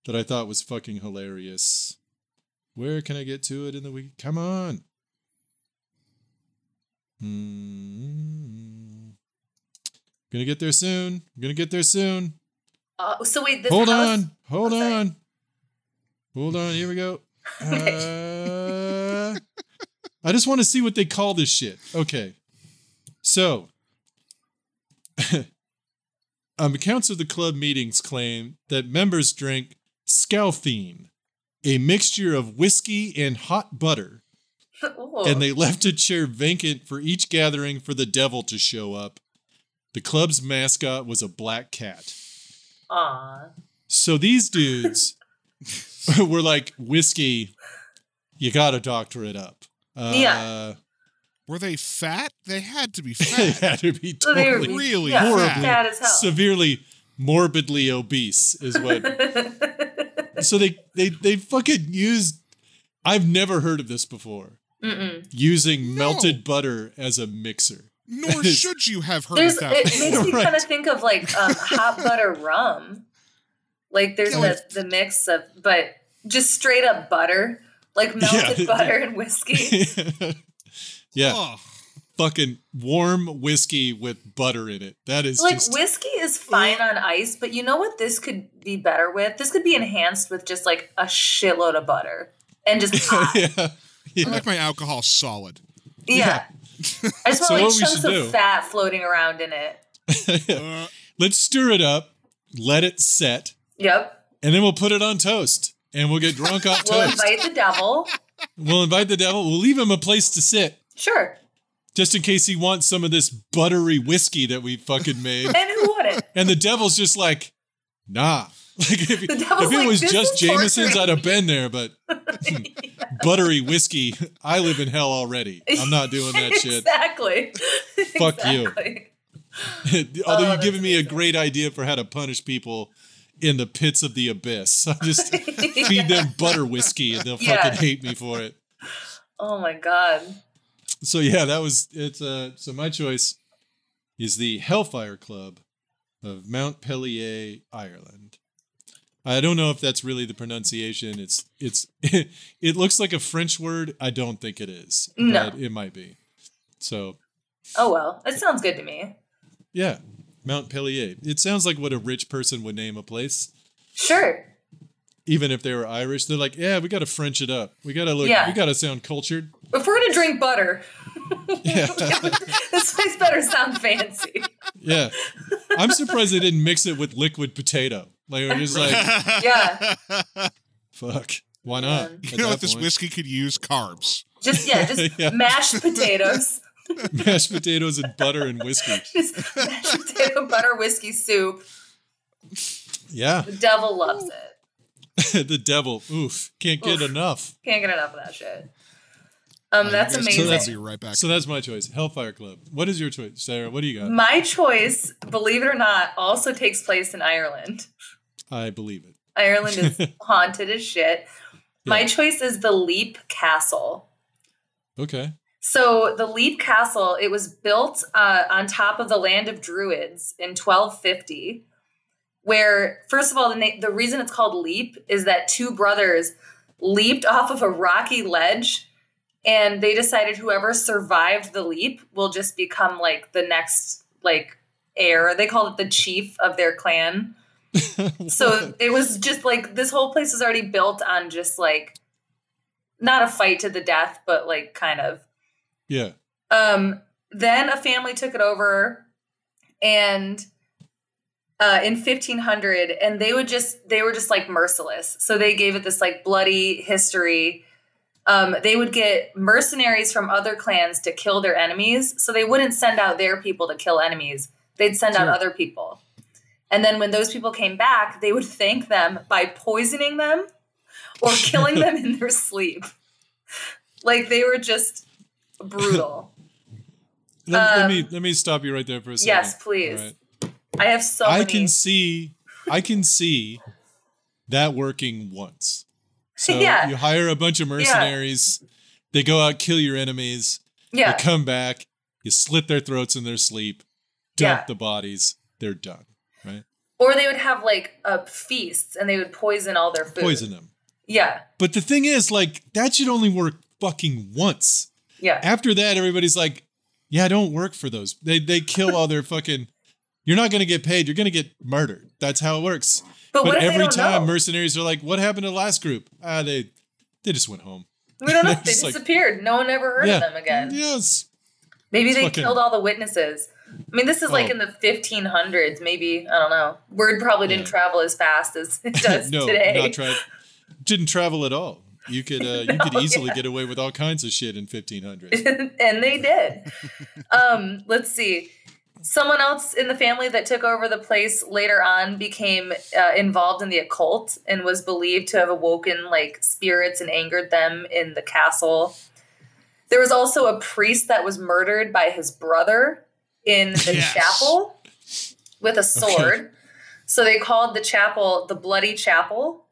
that I thought was fucking hilarious. Where can I get to it in the week? Come on. Hmm. Gonna get there soon. Gonna get there soon. Uh, so wait, this Hold house, on. Hold Oh, on. Hold on. Here we go. Uh, I just want to see what they call this shit. Okay. So, um, accounts of the club meetings claim that members drink scaltheen, a mixture of whiskey and hot butter, Ooh. and they left a chair vacant for each gathering for the devil to show up. The club's mascot was a black cat. Aw. So these dudes were like whiskey. You gotta doctor it up. Uh, Yeah. Were they fat? They had to be fat. They had to be So they were totally, really yeah, horribly, fat as hell. severely, morbidly obese, is what. so they they they fucking used. I've never heard of this before. Mm-mm. Using No. melted butter as a mixer. Nor should you have heard of that. it makes me Right. kind of think of like um, hot butter rum. Like there's Yeah, the, like- the mix of, but just straight up butter, like melted Yeah. butter and whiskey. yeah, Ugh. Fucking warm whiskey with butter in it. That is like just whiskey is fine on ice, but you know what this could be better with? This could be enhanced with just like a shitload of butter and just hot. yeah. I like my alcohol solid. yeah. I just So want what like we chunks should of do- fat floating around in it. Uh, Let's stir it up, let it set, Yep. and then we'll put it on toast, and we'll get drunk off toast. We'll toast. invite the devil. We'll invite the devil. We'll leave him a place to sit, Sure. Just in case he wants some of this buttery whiskey that we fucking made. And who wouldn't? and the devil's just like, nah. Like if, if it like, was "This just Jameson's, I'd have been there. But buttery whiskey, I live in hell already. I'm not doing that shit. exactly. Fuck you. Although Oh, you've given me a great idea for how to punish people in the pits of the abyss. I just feed them butter whiskey and they'll Yeah. fucking hate me for it. Oh my god. So yeah, that was it's uh so my choice is the Hellfire Club of Mount Pellier, Ireland. I don't know if that's really the pronunciation. It's it's it looks like a French word. I don't think it is. No. But it might be. So Oh well. It sounds good to me. yeah. Mount Pellier. It sounds like what a rich person would name a place. Sure. Even if they were Irish, they're like, yeah, we got to French it up. We got to look. Yeah. We got to sound cultured. If we're gonna drink butter, Yeah, this place better sound fancy. yeah. I'm surprised they didn't mix it with liquid potato. Like we're just like, Yeah. fuck. Why not? Man. At You know that what? This point. whiskey could use carbs. Just yeah, just Yeah. mashed potatoes. mashed potatoes and butter and whiskey. Just mashed potato butter whiskey soup. Yeah, The devil loves it. the devil. Oof, can't get Oof. enough. Can't get enough of that shit. Um, that's You amazing. can that's- Be right back. So that's my choice. Hellfire Club. What is your choice, Sarah? What do you got? My choice, believe it or not, also takes place in Ireland. I believe it. Ireland is haunted as shit. My choice is the Leap Castle. Okay. So the Leap Castle, it was built uh, on top of the land of Druids in 1250. Where, first of all, the na- the reason it's called Leap is that two brothers leaped off of a rocky ledge, and they decided whoever survived the leap will just become like the next like heir. They called it the chief of their clan. So it was just like this whole place was already built on just like not a fight to the death, but like kind of. yeah. Um, then a family took it over, and uh, in 1500, and they would just they were just like merciless. So they gave it this like bloody history. Um, they would get mercenaries from other clans to kill their enemies. So they wouldn't send out their people to kill enemies. They'd send out other people. And then when those people came back, they would thank them by poisoning them or killing them in their sleep. Like they were just brutal. Let, let Um, me let me stop you right there for a second. yes, please. I have so I many. can see I can see that working once. So Yeah. you hire a bunch of mercenaries, they go out, kill your enemies, yeah, they come back, you slit their throats in their sleep, dump Yeah. the bodies, they're done. Right? or they would have like uh, feasts and they would poison all their food. Poison them. Yeah, But the thing is, like, that should only work fucking once. yeah, After that, everybody's like, yeah, don't work for those. They they kill all their fucking you're not gonna get paid, you're gonna get murdered. That's how it works. but, But what if they every time know? mercenaries are like, "What happened to the last group?" Ah, they they just went home. we don't know. They just like- disappeared. no one ever heard Yeah. of them again. Yes. Maybe It's they fucking- killed all the witnesses. I mean, this is like Oh. in the 1500s. Maybe I don't know. Word probably didn't Yeah. travel as fast as it does no, today. not tra- Didn't travel at all. You could uh, you could easily yeah. get away with all kinds of shit in 1500. and they did. um, let's see. Someone else in the family that took over the place later on became uh, involved in the occult and was believed to have awoken like spirits and angered them in the castle. There was also a priest that was murdered by his brother in the Yes. chapel with a sword. So they called the chapel the Bloody Chapel.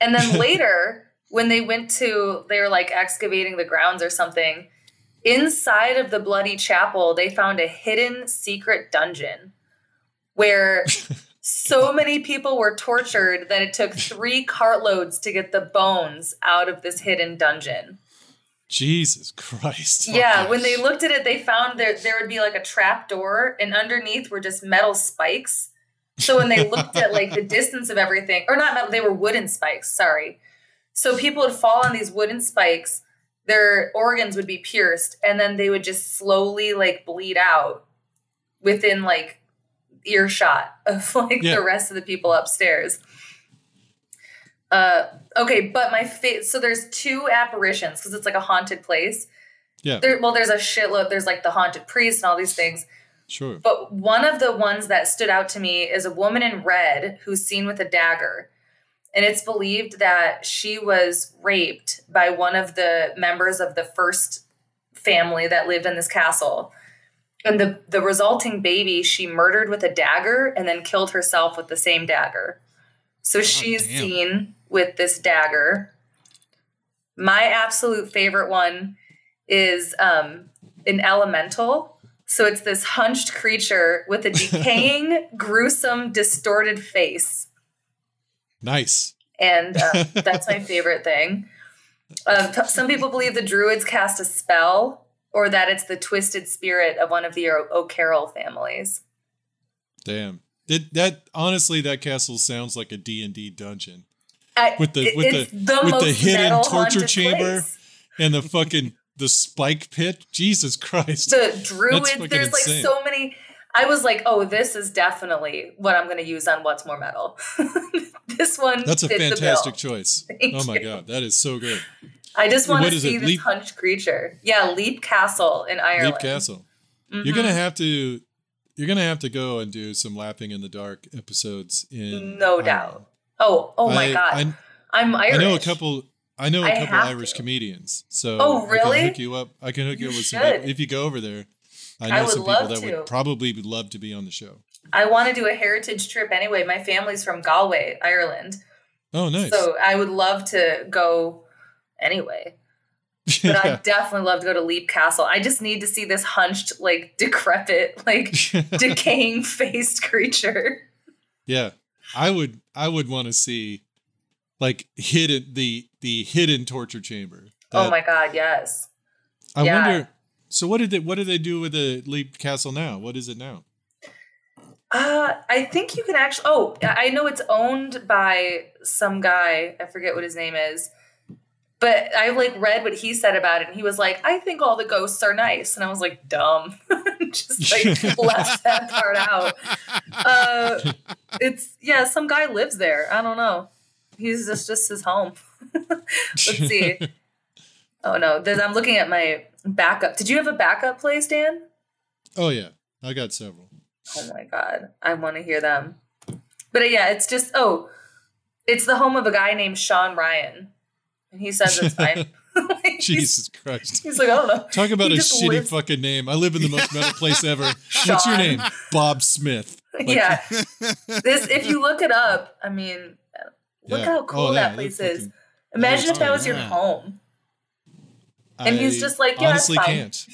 And then later, when they went to, they were like excavating the grounds or something. Inside of the Bloody Chapel, they found a hidden secret dungeon where so many people were tortured that it took three cartloads to get the bones out of this hidden dungeon. Jesus Christ. Yeah, yes. when they looked at it, they found there there would be like a trap door, and underneath were just metal spikes. So when they looked at like the distance of everything, or not metal, they were wooden spikes. Sorry. So people would fall on these wooden spikes. Their organs would be pierced, and then they would just slowly like bleed out within like earshot of like Yeah. the rest of the people upstairs. Uh, okay, but my fa- so there's two apparitions because it's like a haunted place. Yeah. There, well, there's a shitload. There's like the haunted priest and all these things. Sure. But one of the ones that stood out to me is a woman in red who's seen with a dagger. And it's believed that she was raped by one of the members of the first family that lived in this castle. And the, the resulting baby she murdered with a dagger and then killed herself with the same dagger. So she's damn. seen with this dagger. My absolute favorite one is um, an elemental. So it's this hunched creature with a decaying, gruesome, distorted face. Nice. And uh, that's my favorite thing. Um, t- some people believe the druids cast a spell or that it's the twisted spirit of one of the O- O'Carroll families. Damn. That, that honestly, that castle sounds like a D and D dungeon I- With the- with the- the with the hidden torture chamber. place. and the fucking the spike pit. Jesus Christ. The druid. fucking There's like so many. I was like, oh, this is definitely what I'm going to use on What's More Metal. this one. That's a fit the bill. fantastic choice. Thank oh my you. god, that is so good. I just want What to see it, this Leap- hunched creature. Yeah, Leap Castle in Ireland. Leap Castle. Mhm. You're gonna have to you're gonna have to go and do some laughing in the dark episodes in No Ireland. doubt. Oh, oh my I- god. I, I'm Irish. I know a couple I know a I couple Irish to. comedians. So Oh, I can hook you up. I can hook you, You up with some if you go over there. I I know would some people that to. would probably would love to be on the show. I want to do a heritage trip anyway. My family's from Galway, Ireland. Oh nice. So I would love to go anyway. But I'd definitely love to go to Leap Castle. I just need to see this hunched, like decrepit, like decaying faced creature. Yeah, I would. I would want to see like hidden the the hidden torture chamber. oh my god, yes. I yeah. wonder. So what did they what do they do with the Leap Castle now? What is it now? Uh, I think you can actually. Oh, I know it's owned by some guy. I forget what his name is, but I like read what he said about it, and he was like, "I think all the ghosts are nice," and I was like, "Dumb," just like left that part out. Uh, it's yeah, some guy lives there. I don't know. He's just just his home. Let's see. Oh no, there's, I'm looking at my backup. Did you have a backup place, Dan? oh yeah, I got several. Oh my god, I want to hear them. But uh, yeah, it's just oh, it's the home of a guy named Sean Ryan, and he says it's fine. he's, Jesus Christ. he's like, I don't know. Talk about He a shitty lives- fucking name. I live in the most metal place ever. What's your name? Bob Smith. Like- yeah, this if you look it up, I mean, look Yeah. how cool Oh, yeah, that place is. fucking- Imagine if oh, that was your home. And he's just like, yeah, honestly fine. can't.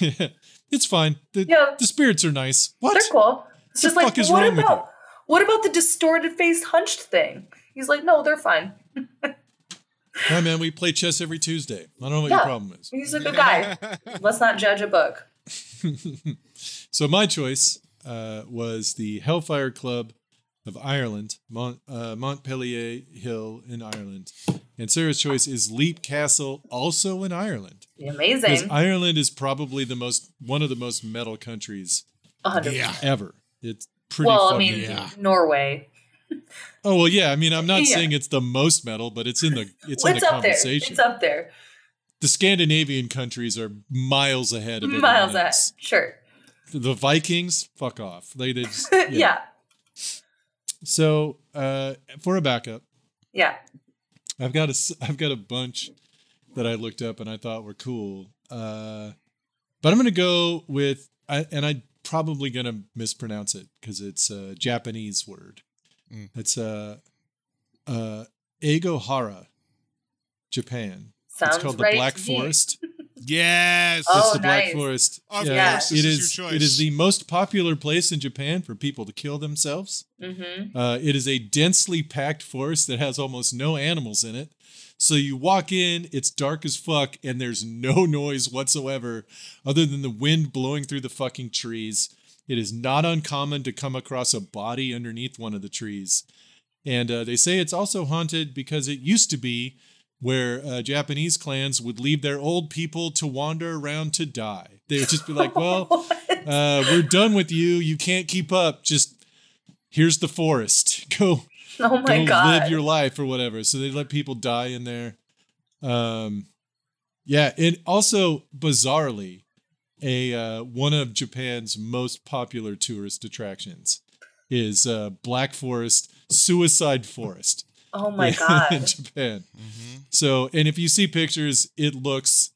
it's fine. The, Yeah. the spirits are nice. What? They're cool. It's The just like, what about what about the distorted faced hunched thing? He's like, no, they're fine. Hi man, we play chess every Tuesday. I don't know what Yeah. your problem is. He's a good guy. Let's not judge a book. So my choice uh, was the Hellfire Club of Ireland, Mont, uh, Montpelier Hill in Ireland, and Sarah's choice is Leap Castle, also in Ireland, because Amazing. Ireland is probably the most one of the most metal countries A hundred Yeah. percent. ever. It's pretty. Well, I mean. Yeah. Norway. Oh well, yeah. I mean, I'm not Yeah. saying it's the most metal, but it's in the it's in It's the up there. conversation. It's up there. The Scandinavian countries are miles ahead of everyone Miles ahead. Sure. The Vikings, fuck off. They did. just- Yeah. yeah. Yeah. So uh, for a backup, Yeah. I've got a s- I've got a bunch that I looked up and I thought were cool. Uh, but I'm gonna go with I, and I'm probably gonna mispronounce it because it's a Japanese word. Mm. It's uh, uh, Egohara, Japan. Sounds it's called the Black to me. Forest. Yes. Oh, it's the Black nice. Forest. Of Yeah. course, it this is. is your choice. It is the most popular place in Japan for people to kill themselves. Mm-hmm. Uh, it is a densely packed forest that has almost no animals in it. So you walk in, it's dark as fuck, and there's no noise whatsoever other than the wind blowing through the fucking trees. It is not uncommon to come across a body underneath one of the trees. And uh, they say it's also haunted because it used to be where uh, Japanese clans would leave their old people to wander around to die. They would just be like, well, uh, we're done with you. You can't keep up. Just here's the forest. Go oh my go god. live your life or whatever. So they let people die in there. Um, yeah, and also bizarrely, a uh, one of Japan's most popular tourist attractions is uh, Black Forest Suicide Forest oh my god! in god. Japan. Mhm. So, and if you see pictures, it looks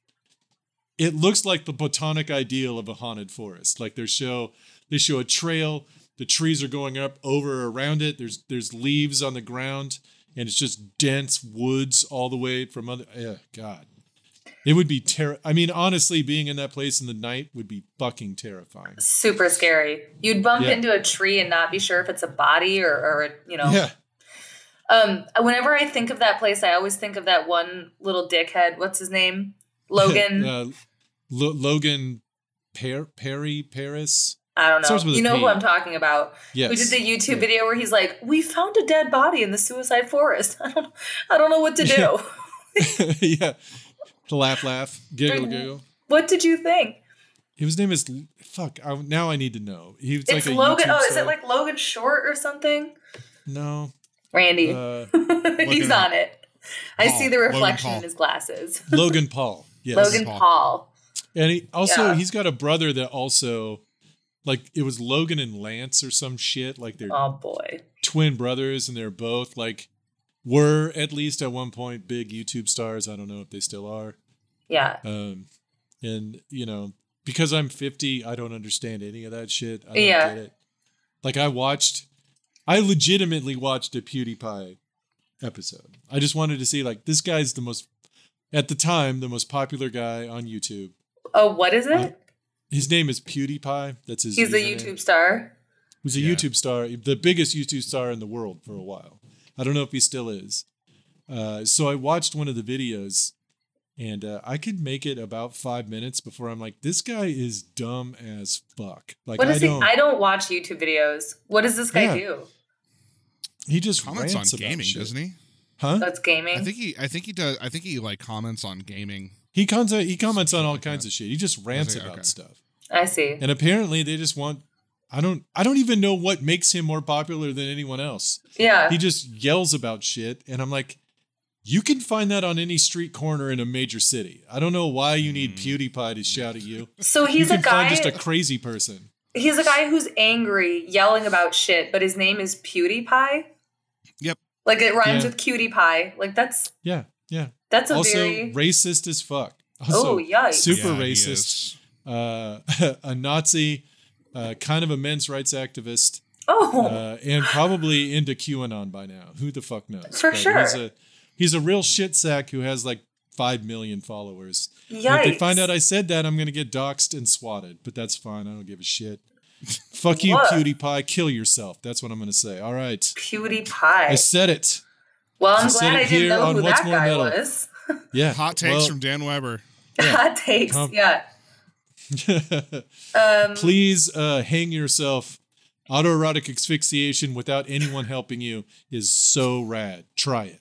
it looks like the botanic ideal of a haunted forest. Like they show they show a trail, the trees are going up over around it. There's there's leaves on the ground, and it's just dense woods all the way from other. Yeah, God, it would be ter. I mean, honestly, being in that place in the night would be fucking terrifying. Super scary. You'd bump Yeah. into a tree and not be sure if it's a body or, or you know. Yeah, Um, whenever I think of that place, I always think of that one little dickhead. What's his name? Logan. uh, Lo- Logan per- Perry Paris. I don't know. Starts with a You know who I'm talking about. Yes. We did the YouTube Yeah. video where he's like, "We found a dead body in the suicide forest. I don't, I don't know what to do." yeah. To laugh, laugh, giggle, giggle. what did you think? His name is fuck. I, now I need to know. He It's like a Logan. YouTube Oh, is it like Logan Short or something? no? Randy. Uh, he's on it. I see the reflection in his glasses. Logan Paul. Yes. Logan Paul. Paul. And he also Yeah. he's got a brother that also like it was Logan and Lance or some shit. Like they're Oh boy. twin brothers and they're both like were at least at one point big YouTube stars. I don't know if they still are. Yeah. Um and you know, because I'm 50, I don't understand any of that shit. I don't Yeah. get it. Like I watched I legitimately watched a PewDiePie episode. I just wanted to see like this guy's the most at the time the most popular guy on YouTube. Oh, what is it? His name is PewDiePie. That's his. He's the username. YouTube star. He's a Yeah. YouTube star, the biggest YouTube star in the world for a while. I don't know if he still is. Uh, so I watched one of the videos, and uh, I could make it about five minutes before I'm like, this guy is dumb as fuck. Like What I he? don't. I don't watch YouTube videos. What does this guy Yeah. do? he just Comments on rants about gaming, shit. doesn't he? Huh? That's gaming. I think he. I think he does. I think he like comments on gaming. He comments. He comments on all kinds of shit. He just rants see, about okay. stuff. I see. And apparently, they just want. I don't. I don't even know what makes him more popular than anyone else. Yeah. he just yells about shit and i'm like you can find that on any street corner in a major city i don't know why you need pewdiepie to shout at you so you he's can a guy. find just a crazy person he's a guy who's angry, yelling about shit, but his name is PewDiePie. Yep. Like it rhymes Yeah. with cutie pie. Like that's yeah yeah that's a also very racist as fuck also oh yikes. super Yeah, racist uh, a nazi uh, kind of a men's rights activist oh uh, and probably into qanon by now who the fuck knows For But sure. He's a real shit sack who has like five million followers yikes. If they find out I said that, I'm going to get doxxed and swatted. But that's fine. I don't give a shit. Fuck you, What? PewDiePie. Kill yourself. That's what I'm going to say. All right. PewDiePie. I said it. well, I'm I glad I didn't here know on who What's that More guy Metal. was. Yeah. Hot takes Well, from Dan Weber. Hot takes. Com- yeah. Um, Please uh, hang yourself. Autoerotic asphyxiation without anyone helping you is so rad. Try it.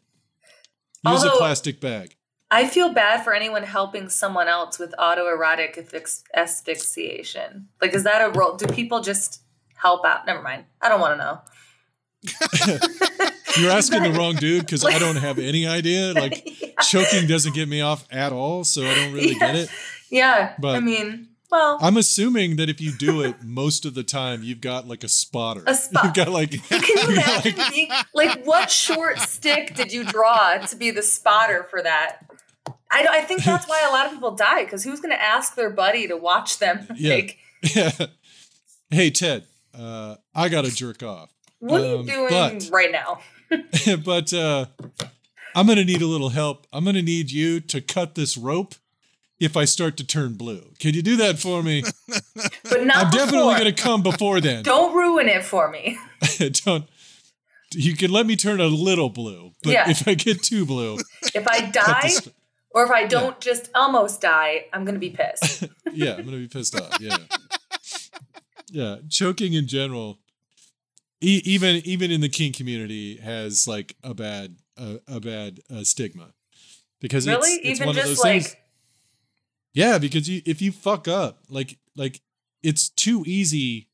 Use a plastic bag. I feel bad for anyone helping someone else with autoerotic asphyx- asphyxiation. Like, is that a role? Do people just help out? Never mind. I don't want to know. You're asking the wrong dude because I don't have any idea. Like, choking doesn't get me off at all. So I don't really get it. Yeah. But- I mean, well, I'm assuming that if you do it most of the time, you've got like a spotter. A spot- You've got like, can you got, imagine being like, what short stick did you draw to be the spotter for that? I, I think that's why a lot of people die because who's going to ask their buddy to watch them? Yeah. Like, yeah. Hey Ted, uh, I gotta jerk off, what are Um, you doing but- right now? but uh, I'm gonna need a little help. I'm gonna need you to cut this rope if I start to turn blue. Can you do that for me? But not I'm definitely gonna come before then. Don't ruin it for me. Don't. You can let me turn a little blue, but Yeah. if I get too blue, If I die, or if I don't just almost die, I'm gonna be pissed. yeah, I'm gonna be pissed off. Yeah, yeah. Choking in general, e- even even in the kink community, has like a bad uh, a bad uh, stigma because really? it's, it's Even one of just those like things. Yeah, because you if you fuck up, like like it's too easy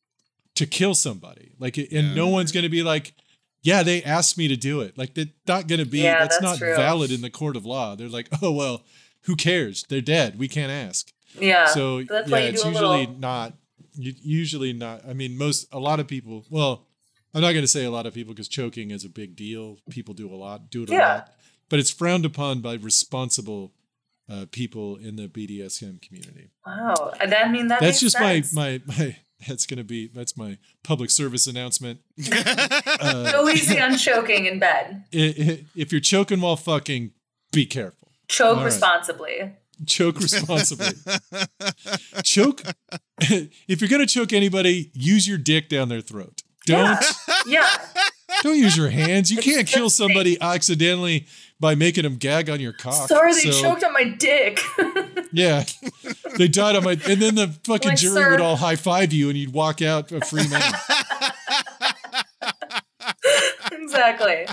to kill somebody. Like, and Yeah. no one's gonna be like. Yeah, they asked me to do it. Like that's not going to be. Yeah, that's, that's not true. valid in the court of law. They're like, oh well, who cares? They're dead. We can't ask yeah. so that's yeah, why it's usually little. not. Usually not. I mean, most a lot of people. Well, I'm not going to say a lot of people because choking is a big deal. People do a lot, do it a Yeah. lot, but it's frowned upon by responsible uh, people in the BDSM community. Wow. And I mean that. that's just sense. my my my. That's going to be that's my public service announcement. Uh, Go easy on choking in bed. i- i- if you're choking while fucking, be careful. Choke All right. responsibly. Choke responsibly. choke if you're gonna choke anybody use your dick down their throat don't Yeah. don't use your hands you It's can't kill just somebody accidentally by making them gag on your cock. Sorry, they So, choked on my dick. Yeah, they died on my, and then the fucking Like, jury sir. would all high five you, and you'd walk out a free man. exactly.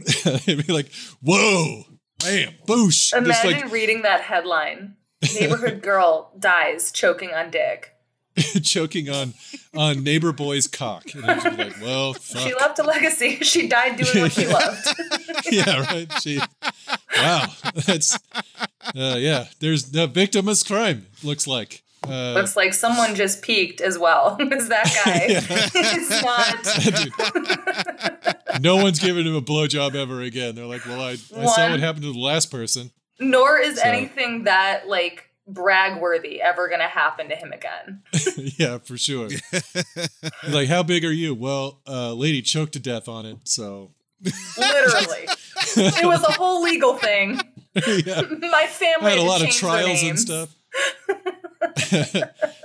They'd be like, "Whoa, bam, boosh!" Imagine like reading that headline: "Neighborhood girl dies choking on dick." choking on on neighbor boy's cock, and be like, "Well, fuck." She left a legacy. She died doing what she Yeah. loved. yeah, right. She, wow, that's uh, yeah. There's the victim is crime. Looks like. Uh, Looks like someone just peaked as well. Is that guy? it's not. no one's giving him a blowjob ever again. They're like, well, I, I saw what happened to the last person. Nor is So- anything that like brag worthy ever gonna happen to him again. yeah, for sure. like, how big are you? Well, uh, lady choked to death on it. So, Literally, it was a whole legal thing. yeah. My family I had a lot of trials and stuff.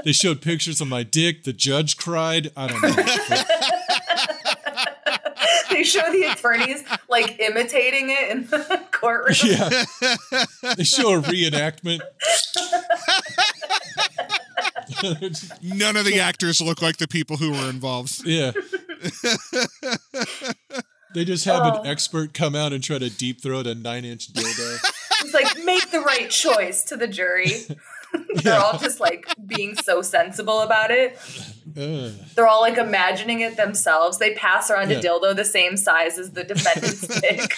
they showed pictures of my dick. The judge cried. I don't know. They show the attorneys like imitating it in the courtroom. yeah. They show a reenactment. None of the actors look like the people who were involved. yeah. They just have Oh. an expert come out and try to deep throat a nine inch dildo. It's like make the right choice to the jury. They're all just like being so sensible about it. Ugh. They're all like imagining it themselves. They pass around Yeah. a dildo the same size as the defendant's dick.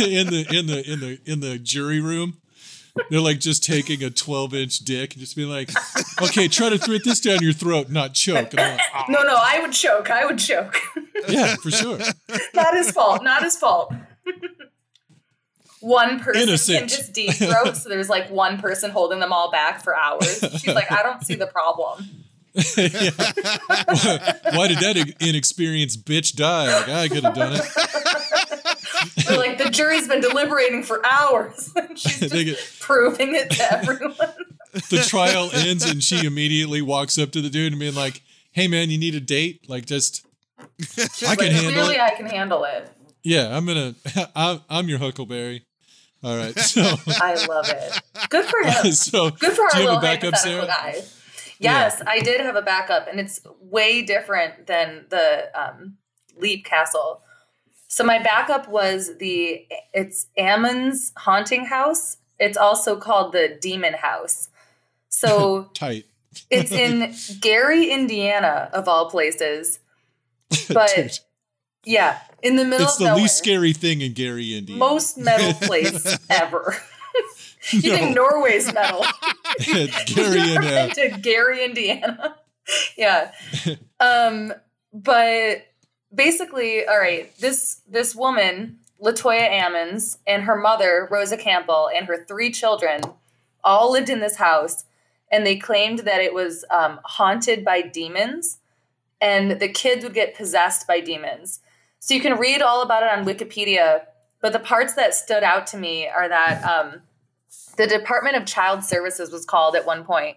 in the in the in the in the jury room. They're like just taking a 12 inch dick and just being like, okay, try to throw this down your throat, not choke. Like, "Ah." No, no, I would choke. I would choke. yeah, for sure. not his fault. Not his fault. One person can just deep throat, so there's like one person holding them all back for hours. She's like, I don't see the problem. Why, did that inexperienced bitch die? Like, I could have done it. They're like, the jury's been deliberating for hours. And She's just proving it to everyone. The trial ends and she immediately walks up to the dude and being like, hey man, you need a date? Like, just, She's I can like, handle clearly it. I can handle it. yeah, I'm gonna, I'm your Huckleberry. All right. So, I love it. Good for him. so Good for our do you have little a backup, hypothetical guy. Yes, I did have a backup, and it's way different than the um, Leap Castle. So my backup was the it's Ammon's haunting house. It's also called the Demon House. So Tight. it's in Gary, Indiana, of all places. But yeah, in the middle it's of the nowhere. least scary thing in Gary, Indiana. most metal place ever. you think Norway's metal? Gary You've and never been to Gary, Indiana. yeah. Um, but basically, all right, this this woman, Latoya Ammons, and her mother, Rosa Campbell, and her three children all lived in this house, and they claimed that it was um, haunted by demons, and the kids would get possessed by demons. So you can read all about it on Wikipedia, but the parts that stood out to me are that um, the Department of Child Services was called at one point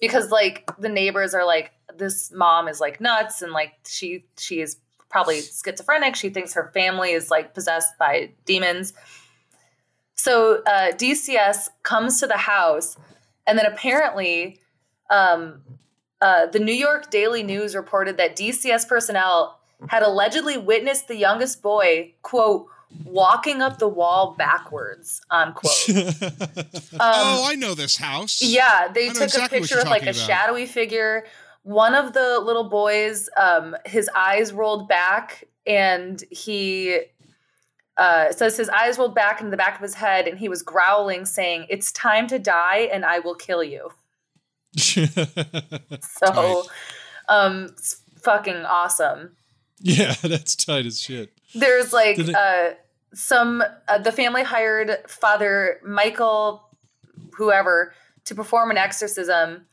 because like the neighbors are like this mom is like nuts and like she she is probably schizophrenic. She thinks her family is like possessed by demons. So uh, dcs comes to the house and then apparently um, uh, the new york daily news reported that dcs personnel had allegedly witnessed the youngest boy quote walking up the wall backwards unquote um, oh, I know this house. yeah, they took exactly a picture of like a about. shadowy figure. One of the little boys, um, his eyes rolled back, and he uh, says his eyes rolled back into the back of his head, and he was growling, saying, "It's time to die, and I will kill you." So, Tight. um, it's fucking awesome. yeah, that's tight as shit. There's like it- uh, some uh, the family hired Father Michael, whoever, to perform an exorcism.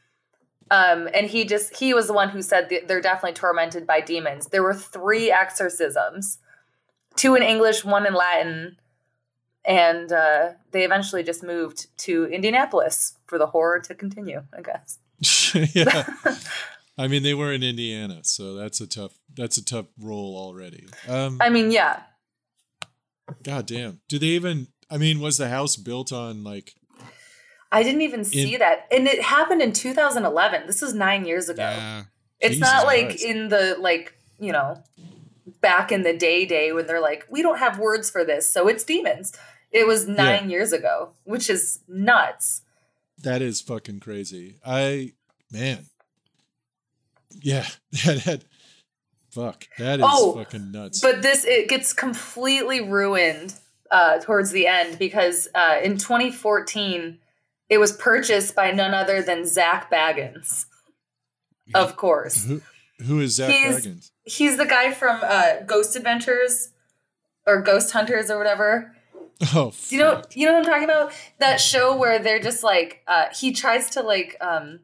Um, and he just he was the one who said that they're definitely tormented by demons. There were three exorcisms, two in English, one in Latin, and uh, they eventually just moved to Indianapolis for the horror to continue. I guess. yeah. I mean, they were in Indiana, so that's a tough that's a tough role already. Um, I mean, yeah, God damn. Do they even? I mean, was the house built on like? I didn't even see that, and it happened in 2011. This is nine years ago. Yeah. It's Jesus not like Christ. in the like you know back in the day day when they're like we don't have words for this, so it's demons. It was nine years ago, which is nuts. That is fucking crazy. I man. Yeah, that, that fuck. That is Oh, fucking nuts. But this it gets completely ruined uh, towards the end because uh, in 2014 it was purchased by none other than Zak Bagans, of course. who, who is Zach He's- Bagans? He's the guy from uh, Ghost Adventures or Ghost Hunters or whatever. Oh, Do you know you know what I'm talking about? That show where they're just like uh, he tries to like um,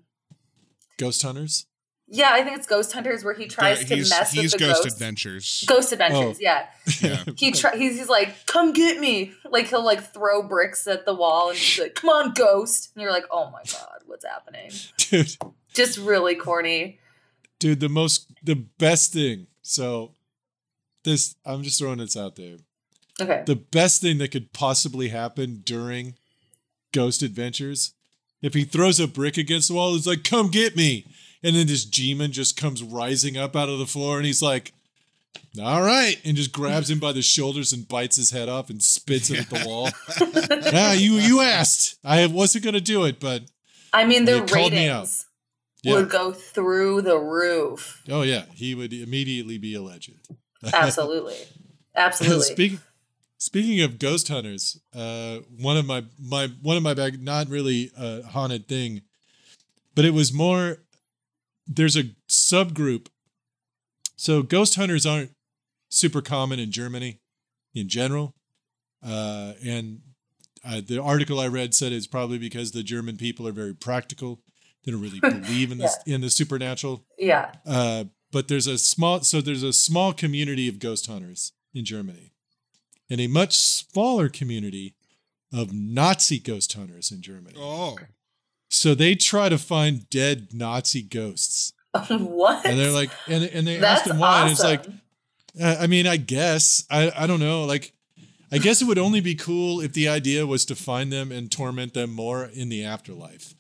Ghost Hunters? Yeah, I think it's Ghost Hunters where he tries to mess he's with the Ghost ghosts. Adventures. Ghost Adventures, Oh. yeah. Yeah. He try, he's, he's like, "Come get me!" Like he'll like throw bricks at the wall and he's like, "Come on, ghost!" And you're like, "Oh my god, what's happening?" dude, Just really corny. dude, the most, the best thing. So, this, I'm just throwing this out there. Okay, The best thing that could possibly happen during Ghost Adventures, if he throws a brick against the wall, it's like, "Come get me!" And then this G-man just comes rising up out of the floor, and he's like, "All right," and just grabs him by the shoulders and bites his head off and spits it at the wall. yeah, you you asked. I wasn't gonna do it, but I mean their You called me out. ratings yeah. would go through the roof. Oh yeah, he would immediately be a legend. Absolutely, absolutely. speaking speaking of ghost hunters, uh, one of my my one of my bag not really a haunted thing, but it was more. There's a subgroup. So ghost hunters aren't super common in Germany, in general, uh, and uh, the article I read said it's probably because the German people are very practical. They don't really believe in this in the supernatural. yeah, Uh, but there's a small so there's a small community of ghost hunters in Germany, and a much smaller community of Nazi ghost hunters in Germany. Oh. So they try to find dead Nazi ghosts, what? and they're like, and and they That's asked him why, and it's like, uh, I mean, I guess I I don't know, like. I guess it would only be cool if the idea was to find them and torment them more in the afterlife.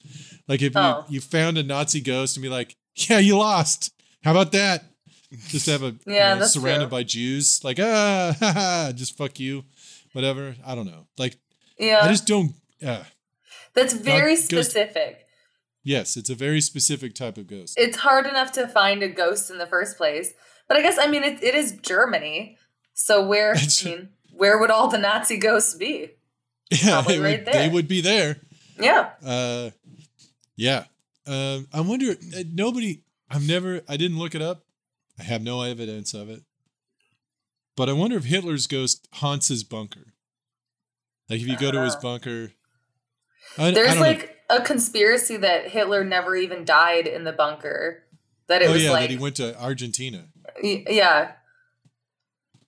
Like if Oh. you, you found a Nazi ghost and be like, yeah, you lost. How about that? Just have a you Yeah, know, surrounded true. by Jews, like ah, just fuck you, whatever. I don't know. Like yeah, I just don't. Uh, that's very ghost- specific. yes, it's a very specific type of ghost. It's hard enough to find a ghost in the first place, but I guess I mean it, it is Germany, so where I mean where would all the Nazi ghosts be? yeah, probably it would- right they would be there. Yeah, Uh, yeah. Um, I wonder. uh, Nobody. I've never. I didn't look it up. I have no evidence of it. But I wonder if Hitler's ghost haunts his bunker. Like if you go to his Uh. bunker. I, I there's don't know. like a conspiracy that Hitler never even died in the bunker. That it oh was yeah, like that he went to Argentina. y- yeah.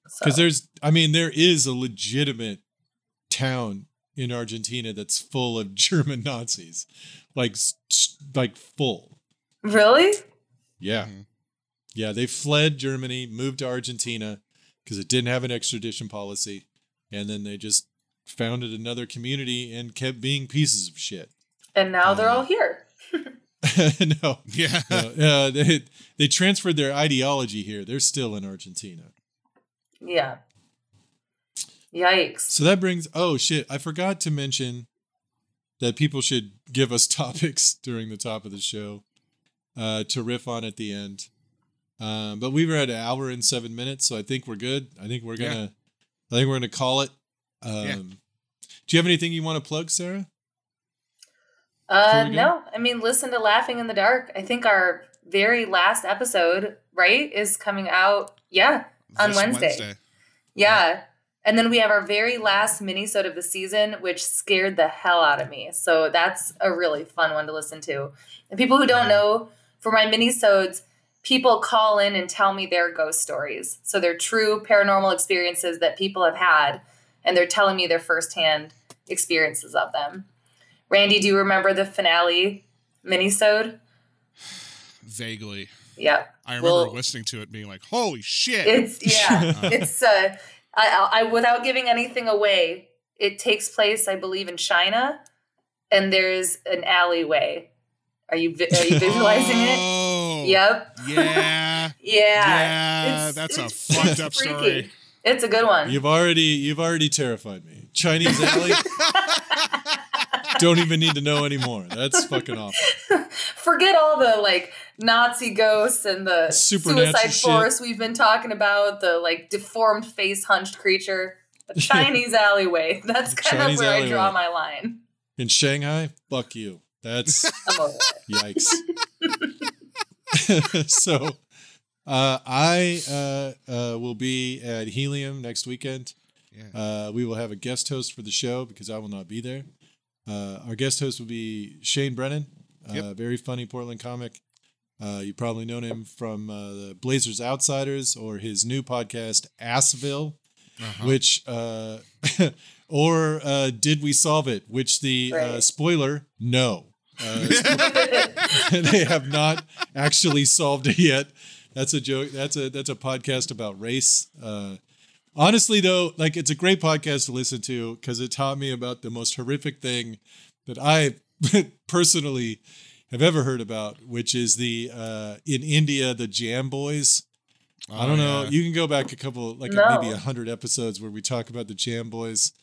So, Because there's, I mean, there is a legitimate town in Argentina that's full of German Nazis, like, s- s- like full. really? Yeah, Mhm. yeah. They fled Germany, moved to Argentina because it didn't have an extradition policy, and then they just founded another community and kept being pieces of shit. And now they're Uh, all here. no, Yeah. no, uh, they they transferred their ideology here. They're still in Argentina. Yeah. Yikes. So that brings oh shit, I forgot to mention that people should give us topics during the top of the show uh, to riff on at the end. Um, but we were at an hour and seven minutes, so I think we're good. I think we're gonna I think we're gonna call it. Um, Yeah. Do you have anything you want to plug, Sarah? Uh, Before we go? no, I mean, listen to Laughing in the Dark. I think our very last episode, right, is coming out. Yeah, on This Wednesday. Yeah. And then we have our very last mini-sode of the season, which scared the hell out of me. So that's a really fun one to listen to. And people who don't know, for my mini-sodes, people call in and tell me their ghost stories. So they're true paranormal experiences that people have had, and they're telling me their firsthand experiences of them. Randy, do you remember the finale mini-sode? Vaguely. Yep. I remember Well- listening to it being like, holy shit. It's yeah. it's uh I, I, without giving anything away, it takes place, I believe, in China, and there's an alleyway. Are you are you visualizing it? oh, Yep. Yeah. Yeah. Yeah, It's- that's a fucked up freaky. story. It's a good one. You've already you've already terrified me. Chinese alley. Don't even need to know anymore. That's fucking awful. Forget all the like Nazi ghosts and the suicide force we've been talking about, the like deformed face hunched creature. A Chinese alleyway. That's kind Chinese of where I draw my line. In Shanghai, fuck you. That's I'm over it. yikes. so uh, I uh, uh, will be at Helium next weekend. Yeah. Uh, we will have a guest host for the show because I will not be there. Uh, our guest host will be Shane Brennan, uh, Yep. very funny Portland comic. Uh, you probably known him from uh, the Blazers Outsiders or his new podcast Assville, Uh-huh. which uh, or uh, Did We Solve It? Which the uh, spoiler, no, uh, they have not actually solved it yet. That's a joke. That's a that's a podcast about race. Uh, honestly, though, like it's a great podcast to listen to because it taught me about the most horrific thing that I personally have ever heard about, which is the uh, in India the Jam Boys. I Oh, don't know. yeah. You can go back a couple, like No. maybe a hundred episodes where we talk about the Jam Boys.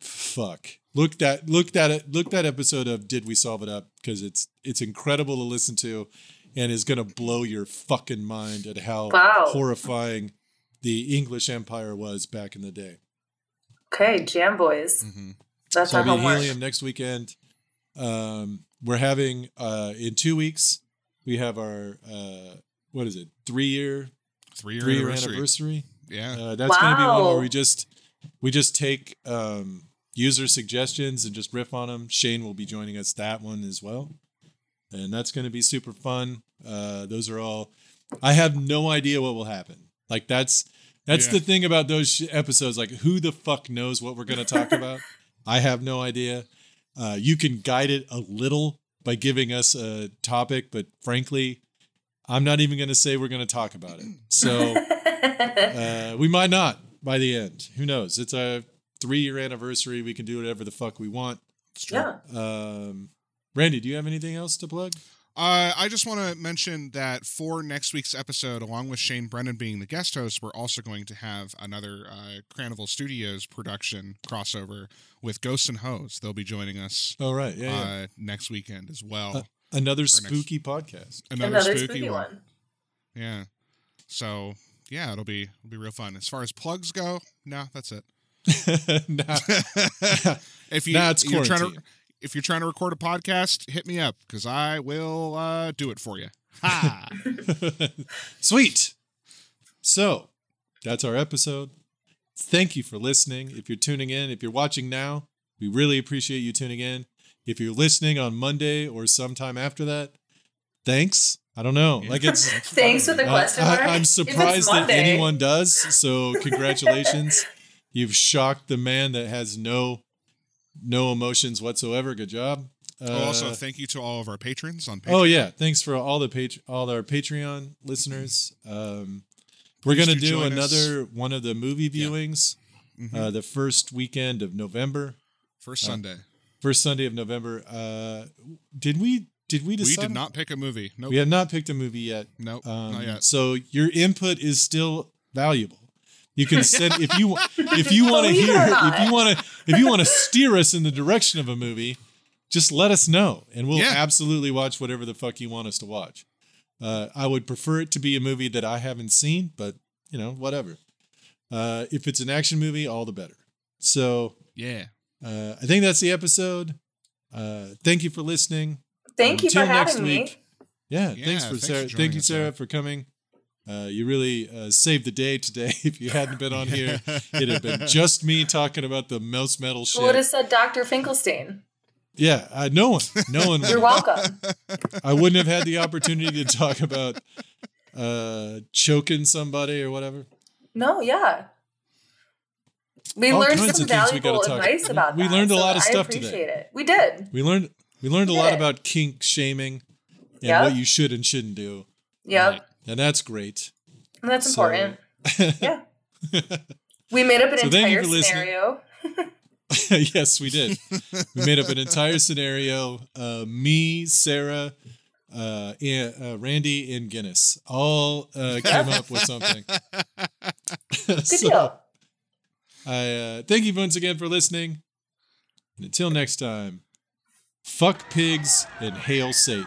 Fuck. Look that look that look that episode of Did We Solve It Up because it's it's incredible to listen to, and is gonna blow your fucking mind at how Wow. horrifying the English Empire was back in the day. Okay, Jam Boys. Mhm. That's So our I'll be homework. Helium next weekend. Um, we're having uh, in two weeks. We have our uh, what is it? Three year Three year three year anniversary. anniversary. Yeah. Uh, that's going to be one where we just we just take um, user suggestions and just riff on them. Shane will be joining us that one as well, and that's going to be super fun. Uh, those are all. I have no idea what will happen. Like that's that's Yeah. the thing about those sh- episodes. Like who the fuck knows what we're going to talk about? I have no idea. Uh, you can guide it a little by giving us a topic, but frankly, I'm not even going to say we're going to talk about it. So uh, we might not by the end. Who knows? It's a three year anniversary. We can do whatever the fuck we want. Yeah. Um, Randy, do you have anything else to plug? Uh, I just want to mention that for next week's episode, along with Shane Brennan being the guest host, we're also going to have another uh, Carnival Studios production crossover with Ghosts and Hoes. They'll be joining us Oh, right. Yeah. yeah. uh, next weekend as well. Uh, Another next- spooky podcast. another, Another spooky, spooky, one. one. Yeah. So yeah, it'll be it'll be real fun. As far as plugs go, no, that's it. nah, if you nah, it's you're trying to quarantine. If you're trying to record a podcast, hit me up because I will uh, do it for you. Ha! Sweet. So that's our episode. Thank you for listening. If you're tuning in, if you're watching now, we really appreciate you tuning in. If you're listening on Monday or sometime after that, thanks. I don't know. Like it's Thanks with the Uh, question I, mark. I'm surprised that anyone does. So congratulations. You've shocked the man that has no no emotions whatsoever. Good job. Uh, Oh, also, thank you to all of our patrons on Patreon. oh yeah, thanks for all the page all our Patreon listeners. Um, we're gonna do do join us. another one of the movie Yeah. viewings Mhm. uh, the first weekend of November, First uh, Sunday. first Sunday of November. Uh, did we did we We did not pick a movie. Nope. We have not picked a movie yet. nope. Um, not yet. So your input is still valuable. You can send if you if you want to hear if you want to if you want to steer us in the direction of a movie, just let us know and we'll Yeah. absolutely watch whatever the fuck you want us to watch. Uh, I would prefer it to be a movie that I haven't seen, but you know whatever. Uh, if it's an action movie, all the better. So Yeah. uh, I think that's the episode. Uh, thank you for listening. Thank you for Until next having me. Yeah, Yeah, thanks for thanks Sarah. joining Thank you, Sarah, Sarah. for coming. Uh, you really uh, saved the day today. If you hadn't been on here, it'd have been just me talking about the mouse metal Who would have said Dr. Finkelstein? Yeah, uh, no one, no one. You're welcome. I wouldn't have had the opportunity to talk about uh, choking somebody or whatever. No, yeah. We All learned some we valuable advice about we that. learned a so lot of stuff today. appreciate it. We did. We learned we learned a lot about kink shaming and Yep. what you should and shouldn't do, Yep. And that's great. And that's So- important. Yeah. We made up an So entire for listening. scenario. yes, we did. We made up an entire scenario. Uh, me, Sarah, uh, and, uh, Randy, and Guinness all uh, came up with something. Good So, deal. I uh, thank you once again for listening. And until next time, fuck pigs and hail Satan.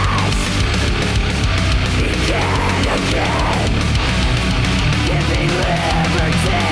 again Giving liberty.